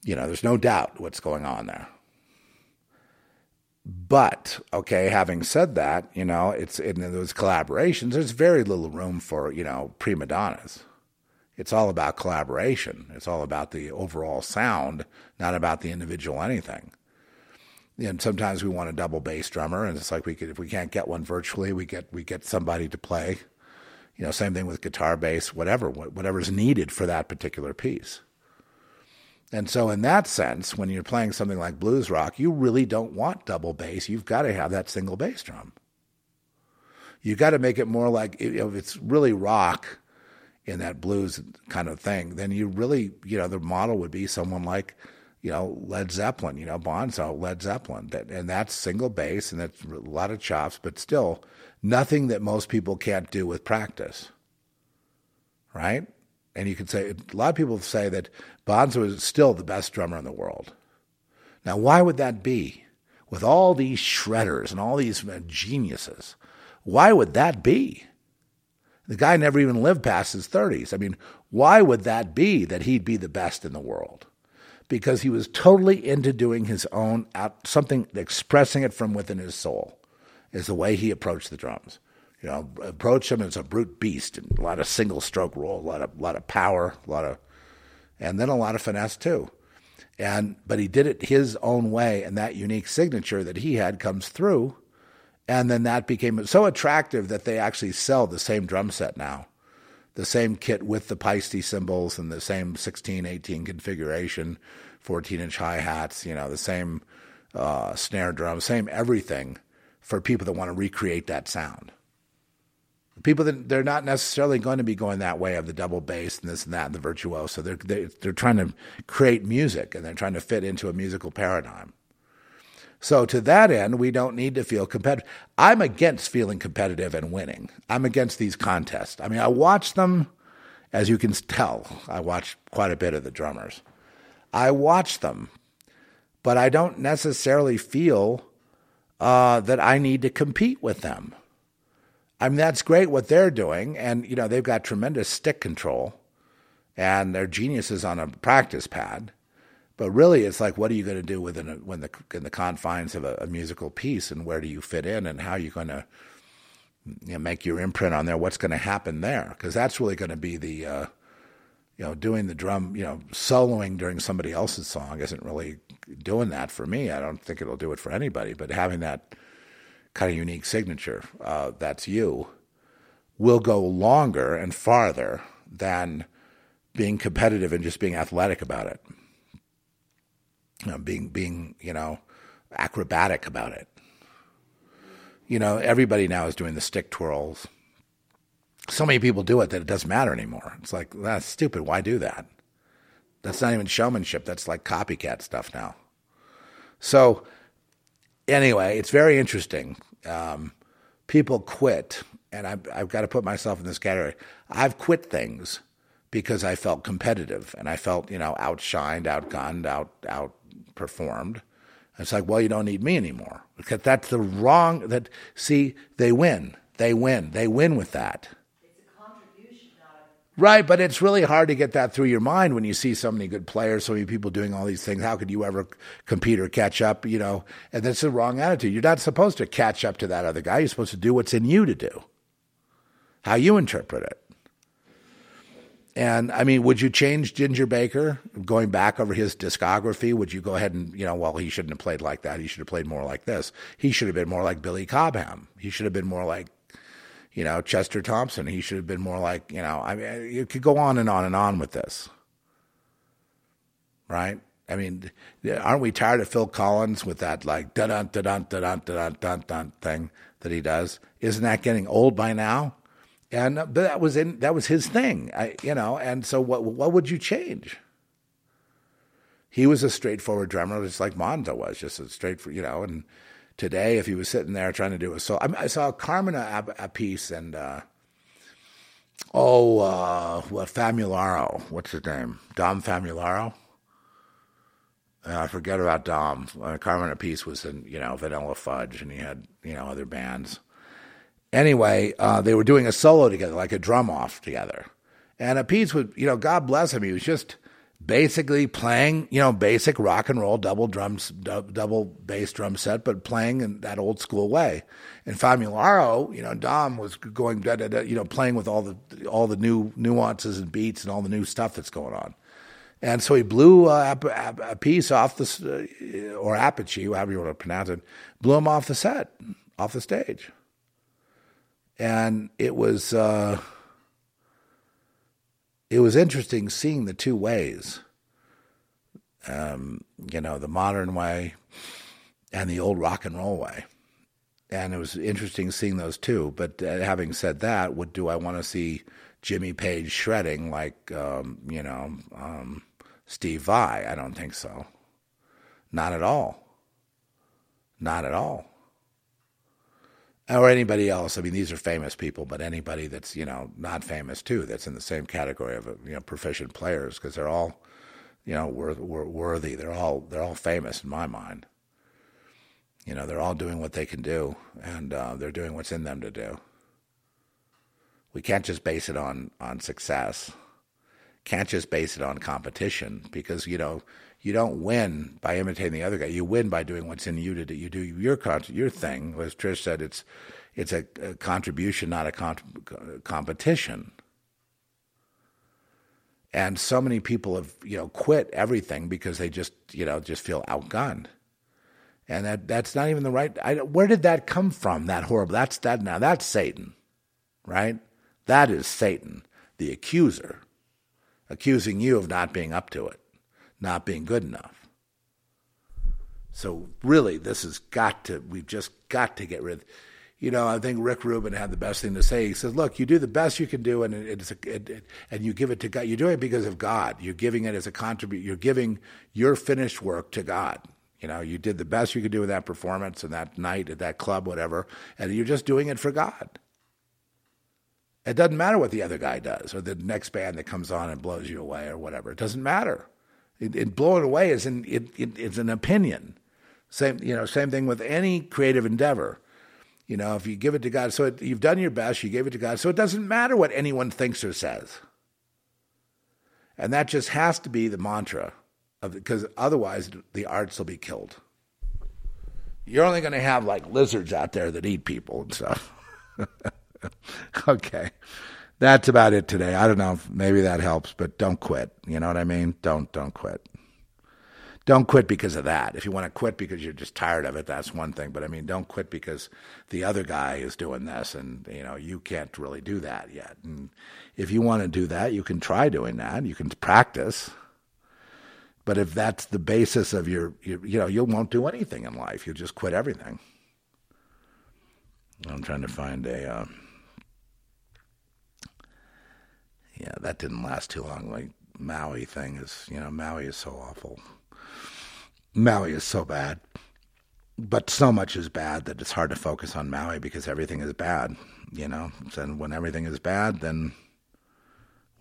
You know, there's no doubt what's going on there. But okay, having said that, you know, it's in those collaborations. There's very little room for you know prima donnas. It's all about collaboration. It's all about the overall sound, not about the individual anything. And sometimes we want a double bass drummer, and it's like we could if we can't get one virtually, we get we get somebody to play. You know, same thing with guitar, bass, whatever, whatever's needed for that particular piece. And so, in that sense, when you're playing something like blues rock, you really don't want double bass. You've got to have that single bass drum. You've got to make it more like if it's really rock, in that blues kind of thing, then you really, you know, the model would be someone like, you know, Led Zeppelin, you know, Bonzo, Led Zeppelin, that, and that's single bass and that's a lot of chops, but still nothing that most people can't do with practice, right? And you could say a lot of people say that Bonzo is still the best drummer in the world. Now, why would that be? With all these shredders and all these uh, geniuses, why would that be? The guy never even lived past his 30s. I mean, why would that be that he'd be the best in the world? Because he was totally into doing his own, something, expressing it from within his soul, is the way he approached the drums. You know, approach him as a brute beast, and a lot of single stroke roll, a lot of, lot of power, a lot of, and then a lot of finesse too. And but he did it his own way, and that unique signature that he had comes through and then that became so attractive that they actually sell the same drum set now. The same kit with the Paiste cymbals and the same 16, 18 configuration, 14 inch hi hats, you know, the same uh, snare drum, same everything for people that want to recreate that sound. People that they're not necessarily going to be going that way of the double bass and this and that and the virtuoso. They're, they're, they're trying to create music and they're trying to fit into a musical paradigm. So to that end, we don't need to feel competitive. I'm against feeling competitive and winning. I'm against these contests. I mean, I watch them, as you can tell. I watch quite a bit of the drummers. I watch them, but I don't necessarily feel uh, that I need to compete with them. I mean, that's great what they're doing, and you know they've got tremendous stick control, and they're geniuses on a practice pad. But really, it's like, what are you going to do within a, when the in the confines of a, a, musical piece, and where do you fit in, and how are you going to you know, make your imprint on there? What's going to happen there? Because that's really going to be the uh, you know doing the drum, you know, soloing during somebody else's song isn't really doing that for me. I don't think it'll do it for anybody. But having that kind of unique signature, uh, that's you, will go longer and farther than being competitive and just being athletic about it you know, being being you know acrobatic about it. You know, everybody now is doing the stick twirls. So many people do it that it doesn't matter anymore. It's like that's stupid. Why do that? That's not even showmanship. That's like copycat stuff now. So anyway, it's very interesting. Um, people quit, and I've, I've got to put myself in this category. I've quit things because I felt competitive and I felt, you know, outshined, outgunned, out out performed. It's like, well, you don't need me anymore. Because that's the wrong that see, they win. They win. They win with that. Right, but it's really hard to get that through your mind when you see so many good players, so many people doing all these things. How could you ever compete or catch up, you know? And that's the wrong attitude. You're not supposed to catch up to that other guy. You're supposed to do what's in you to do, how you interpret it. And I mean, would you change Ginger Baker going back over his discography? Would you go ahead and, you know, well, he shouldn't have played like that. He should have played more like this. He should have been more like Billy Cobham. He should have been more like, you know, Chester Thompson, he should have been more like, you know, I mean, you could go on and on and on with this. Right? I mean, aren't we tired of Phil Collins with that like da dun da dun da dun da dun dun dun thing that he does? Isn't that getting old by now? And uh, but that was in that was his thing, I, you know. And so what what would you change? He was a straightforward drummer, just like Mondo was, just a straightforward, you know. And today, if he was sitting there trying to do a solo, I, I saw Carmine a, Appice, and uh, oh, uh, what Famularo? What's his name? Dom Famularo. Uh, I forget about Dom. Uh, Carmine Appice was in, you know, Vanilla Fudge, and he had, you know, other bands. Anyway, uh, they were doing a solo together, like a drum off together. And Appice would, you know, God bless him, he was just basically playing, you know, basic rock and roll double drums, double bass drum set, but playing in that old school way. And Famularo, you know, Dom was going, da, da, da, you know, playing with all the all the new nuances and beats and all the new stuff that's going on. And so he blew uh, a, Appice off the, uh, or Appice, however you want to pronounce it, blew him off the set, off the stage and it was uh, it was interesting seeing the two ways. Um, you know, the modern way and the old rock and roll way. And it was interesting seeing those two. But uh, having said that, what do I want to see Jimmy Page shredding like um, you know um, Steve Vai. I don't think so. Not at all. Not at all. Or anybody else. I mean, these are famous people, but anybody that's you know not famous too, that's in the same category of you know proficient players, because they're all you know worthy. They're all they're all famous in my mind. You know, they're all doing what they can do, and uh, they're doing what's in them to do. We can't just base it on on success. Can't just base it on competition because you know you don't win by imitating the other guy. You win by doing what's in you to do. You do your your thing. As Trish said, it's it's a, a contribution, not a competition. And so many people have you know quit everything because they just you know just feel outgunned. And that that's not even the right. I, where did that come from? That horrible. That's that now. That's Satan, right? That is Satan, the accuser, accusing you of not being up to it not being good enough. So really, this has got to, we've just got to get rid you know, I think Rick Rubin had the best thing to say. He says, "Look, you do the best you can do, and it's a, it, it, and you give it to God. You're doing it because of God. You're giving it as a contribute. You're giving your finished work to God. You know, you did the best you could do with that performance and that night at that club, whatever, and you're just doing it for God. It doesn't matter what the other guy does or the next band that comes on and blows you away or whatever. It doesn't matter. It, it blow it away is an it, it, it's an opinion. Same you know same thing with any creative endeavor. You know, if you give it to God, so it, you've done your best, you gave it to God, so it doesn't matter what anyone thinks or says. And that just has to be the mantra, because otherwise the arts will be killed. You're only going to have like lizards out there that eat people and stuff. okay that's about it today. I don't know if maybe that helps, but don't quit. You know what I mean? Don't don't quit. Don't quit because of that. If you want to quit because you're just tired of it, that's one thing. But I mean, don't quit because the other guy is doing this, and you know you can't really do that yet. And if you want to do that, you can try doing that. You can practice. But if that's the basis of your, your you know, you won't do anything in life. You'll just quit everything. I'm trying to find a. Uh, yeah, that didn't last too long. Like Maui thing is, you know, Maui is so awful. Maui is so bad. But so much is bad that it's hard to focus on Maui because everything is bad, you know. And when everything is bad, then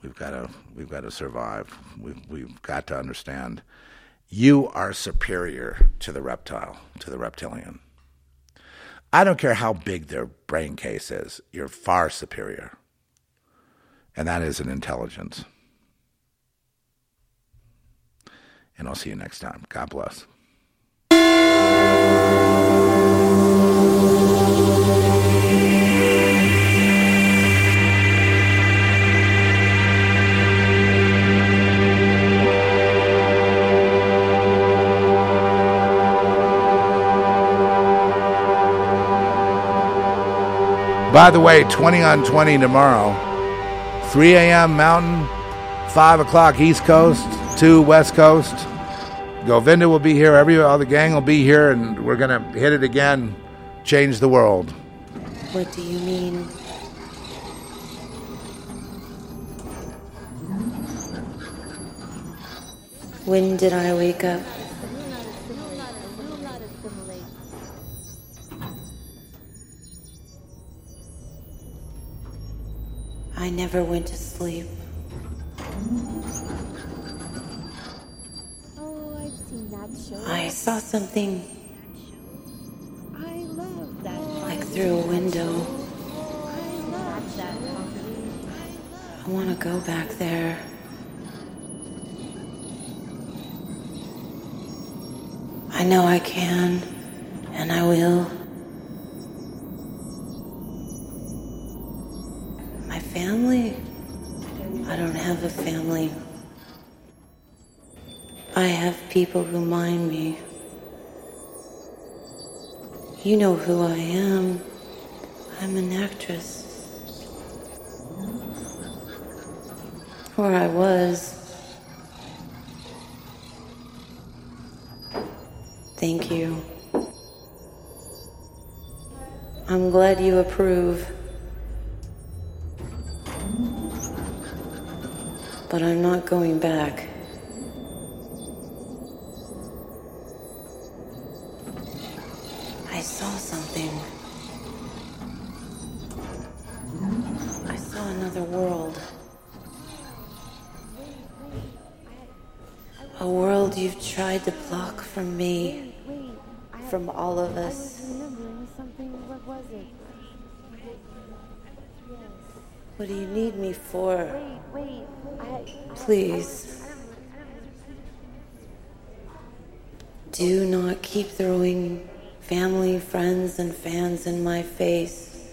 we've got to we've got to survive. We've we've got to understand you are superior to the reptile, to the reptilian. I don't care how big their brain case is, you're far superior and that is an intelligence. And I'll see you next time. God bless. By the way, 20 on 20 tomorrow. 3 a.m. Mountain, 5 o'clock East Coast, 2 West Coast. Govinda will be here. Every the gang will be here, and we're gonna hit it again. Change the world. What do you mean? When did I wake up? Never went to sleep. People who mind me. You know who I am. I'm an actress. What do you need me for? Wait, wait. I. Please. Do not keep throwing family, friends, and fans in my face.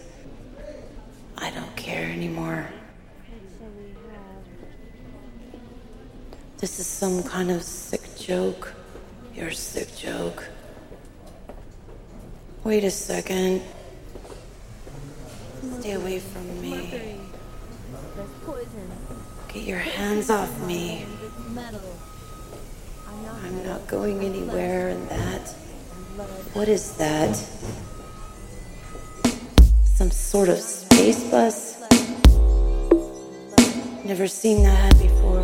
I don't care anymore. What shall we have? This is some kind of sick joke. You're a sick joke. Wait a second. Stay away from me. Poison. Get your hands off me. I'm not going anywhere in that. What is that? Some sort of space bus? Never seen that before.